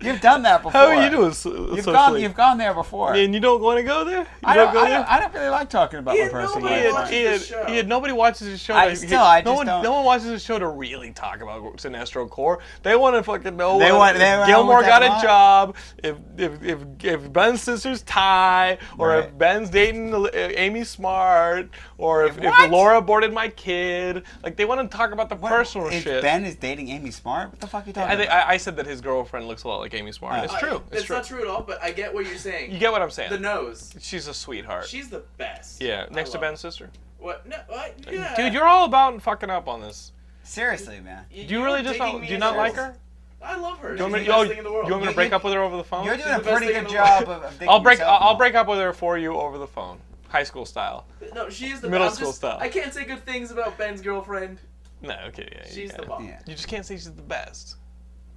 Speaker 3: You've done that before.
Speaker 1: How are you doing so-
Speaker 3: You've
Speaker 1: socially?
Speaker 3: gone. You've gone there before.
Speaker 1: and you don't want to go there? You
Speaker 3: I don't.
Speaker 1: go
Speaker 3: I
Speaker 1: there?
Speaker 3: don't, I don't really like talking about
Speaker 2: Yeah,
Speaker 3: my personal
Speaker 2: nobody
Speaker 1: Ian,
Speaker 3: life.
Speaker 2: watches
Speaker 1: Ian,
Speaker 2: this show.
Speaker 1: Ian, nobody watches this show.
Speaker 3: I-
Speaker 1: to-
Speaker 3: still, I
Speaker 1: no one,
Speaker 3: don't-
Speaker 1: no one watches this show to really talk about Sinestro Corps. They want to fucking know.
Speaker 3: They want-
Speaker 1: if
Speaker 3: they
Speaker 1: Gilmore got a
Speaker 3: want.
Speaker 1: job. If if if, if Ben's sister's Ty, or if Ben's dating uh, Amy Smart, or if,
Speaker 3: What?
Speaker 1: if Laura aborted my kid. Like they want to talk about the
Speaker 3: What?
Speaker 1: personal
Speaker 3: If
Speaker 1: shit.
Speaker 3: Ben is dating Amy Smart. What the fuck are you talking
Speaker 1: I, think,
Speaker 3: about?
Speaker 1: I, I said that his girlfriend looks a lot like Amy Smart.
Speaker 3: Oh.
Speaker 1: it's
Speaker 2: I-
Speaker 1: true. It's
Speaker 2: It's
Speaker 1: true.
Speaker 2: not true at all, but I get what you're saying.
Speaker 1: You get what I'm saying?
Speaker 2: the nose.
Speaker 1: She's a sweetheart.
Speaker 2: She's the best.
Speaker 1: yeah, next to
Speaker 2: love
Speaker 1: Ben's sister.
Speaker 2: What? No, what? Yeah.
Speaker 1: Dude, you're all about fucking up on this.
Speaker 3: Seriously, man.
Speaker 2: You-
Speaker 1: Do you
Speaker 2: you
Speaker 1: really just not, do you not like her?
Speaker 2: I love her.
Speaker 1: Do
Speaker 2: She's
Speaker 1: you want me,
Speaker 2: the
Speaker 1: oh,
Speaker 2: thing in the world.
Speaker 1: you want me to
Speaker 3: You-
Speaker 1: break
Speaker 3: you-
Speaker 1: up with her over the phone?
Speaker 3: You're
Speaker 2: She's
Speaker 3: doing a pretty good job of, of
Speaker 1: I'll break. I'll, I'll
Speaker 3: up.
Speaker 1: break up with her for you over the phone, high school style.
Speaker 2: No, she is the
Speaker 1: best.
Speaker 2: Middle
Speaker 1: school
Speaker 2: just,
Speaker 1: style.
Speaker 2: I can't say good things about Ben's girlfriend.
Speaker 1: No, okay, yeah.
Speaker 2: She's
Speaker 1: yeah.
Speaker 2: the bomb.
Speaker 3: Yeah.
Speaker 1: You just can't say she's the best.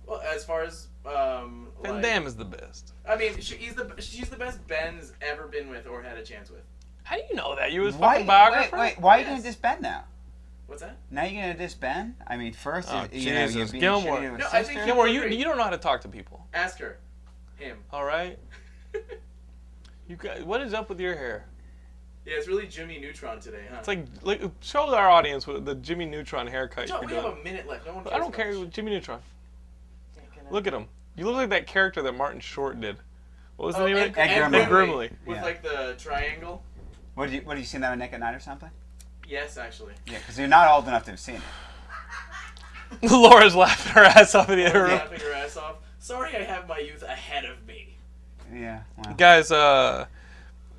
Speaker 2: Well, as far as um,
Speaker 1: Van
Speaker 2: like,
Speaker 1: Damme is the best.
Speaker 2: I mean, she, he's the she's the best Ben's ever been with or had a chance with.
Speaker 1: How do you know that? You was
Speaker 3: Why?
Speaker 1: fucking biographer.
Speaker 3: Wait, wait. Why are you gonna diss Ben now?
Speaker 2: What's that?
Speaker 3: Now you're gonna diss Ben? I mean, first,
Speaker 1: Oh,
Speaker 3: you know, you're
Speaker 1: Jesus.
Speaker 3: being
Speaker 1: Gilmore.
Speaker 3: shitty to his
Speaker 2: No, I think.
Speaker 1: Gilmore, you you don't know how to talk to people.
Speaker 2: Ask her. Him.
Speaker 1: All right. You got, what is up with your hair?
Speaker 2: Yeah, it's really Jimmy Neutron today, huh?
Speaker 1: It's like, like show our audience what the Jimmy Neutron haircut
Speaker 2: Joe,
Speaker 1: you're
Speaker 2: we have a minute left. No one cares
Speaker 1: I don't care.
Speaker 2: much.
Speaker 1: Jimmy Neutron.
Speaker 2: Yeah, can I-
Speaker 1: Look at him. You look like that character that Martin Short did. What was the
Speaker 2: Oh,
Speaker 1: name of
Speaker 2: Ed,
Speaker 1: it?
Speaker 3: Ed
Speaker 2: Ed
Speaker 3: Grimley.
Speaker 1: Ed Grimley.
Speaker 2: With
Speaker 3: Yeah.
Speaker 2: like the triangle.
Speaker 3: What did you? What did you see that on Nick at Nite or something?
Speaker 2: Yes, actually.
Speaker 3: Yeah, because you're not old enough to have seen it.
Speaker 1: Laura's laughing her ass off in the other room.
Speaker 2: Laughing her ass off. Sorry, I have my youth ahead of me.
Speaker 3: Yeah. Well,
Speaker 1: Guys, uh,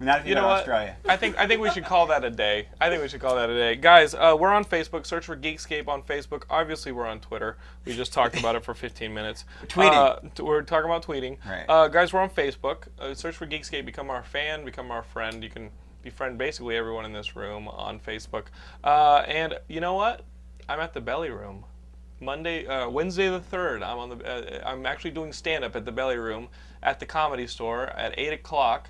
Speaker 3: not if you,
Speaker 1: you know what?
Speaker 3: Australia.
Speaker 1: I think I think we should call that a day. I think we should call that a day. Guys, uh, we're on Facebook. Search for Geekscape on Facebook. Obviously, we're on Twitter. We just talked about it for 15 minutes.
Speaker 3: Tweeting.
Speaker 1: Uh, we're talking about tweeting.
Speaker 3: Right.
Speaker 1: Uh, guys, we're on Facebook. Uh, search for Geekscape. Become our fan. Become our friend. You can befriend basically everyone in this room on Facebook. Uh, and you know what? I'm at the Belly Room Monday, uh, Wednesday the third. I'm on the. Uh, I'm actually doing stand up at the Belly Room at the Comedy Store at eight o'clock.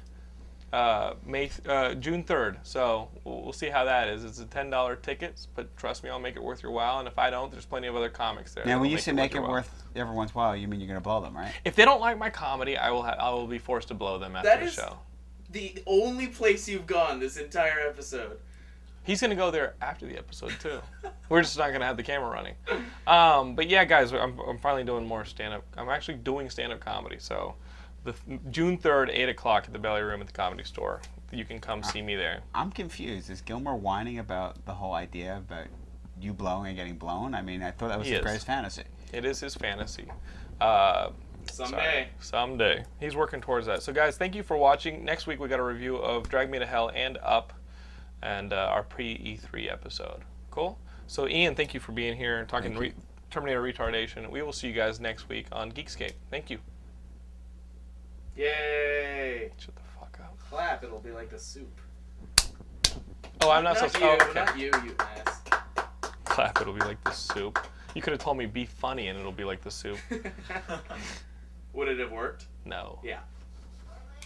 Speaker 1: Uh, May uh, June third. So we'll, we'll see how that is. It's a ten dollar ticket, but trust me, I'll make it worth your while. And if I don't, there's plenty of other comics there.
Speaker 3: Now,
Speaker 1: that'll
Speaker 3: when you say make it
Speaker 1: your while.
Speaker 3: worth everyone's while, you mean you're going to blow them, right?
Speaker 1: If they don't like my comedy, I will. Ha- I will be forced to blow them after
Speaker 2: That
Speaker 1: the
Speaker 2: is-
Speaker 1: show.
Speaker 2: The only place you've gone this entire episode.
Speaker 1: He's gonna go there after the episode too. We're just not gonna have the camera running. Um, but yeah, guys, I'm, I'm finally doing more stand up. I'm actually doing stand up comedy. So, the June third, eight o'clock at the Belly Room at the Comedy Store. You can come see me there.
Speaker 3: I'm confused. Is Gilmore whining about the whole idea about you blowing and getting blown? I mean, I thought that was
Speaker 1: He
Speaker 3: his
Speaker 1: is.
Speaker 3: greatest fantasy.
Speaker 1: It is his fantasy. Uh,
Speaker 2: Someday.
Speaker 1: sorry. someday. He's working towards that. So, guys, thank you for watching. Next week we got a review of Drag Me to Hell and Up, and uh, our pre E3 episode. Cool. So, Ian, thank you for being here and talking
Speaker 3: Thank
Speaker 1: re- Terminator retardation. We will see you guys next week on Geekscape. Thank you.
Speaker 2: Yay!
Speaker 1: Shut the fuck up.
Speaker 2: Clap, it'll be like the soup.
Speaker 1: Oh, I'm not,
Speaker 2: not
Speaker 1: so.
Speaker 2: you,
Speaker 1: Oh, okay.
Speaker 2: not you, you ass.
Speaker 1: Clap. It'll be like the soup. You could have told me be funny and it'll be like the soup.
Speaker 2: Would it have worked?
Speaker 1: No.
Speaker 2: Yeah.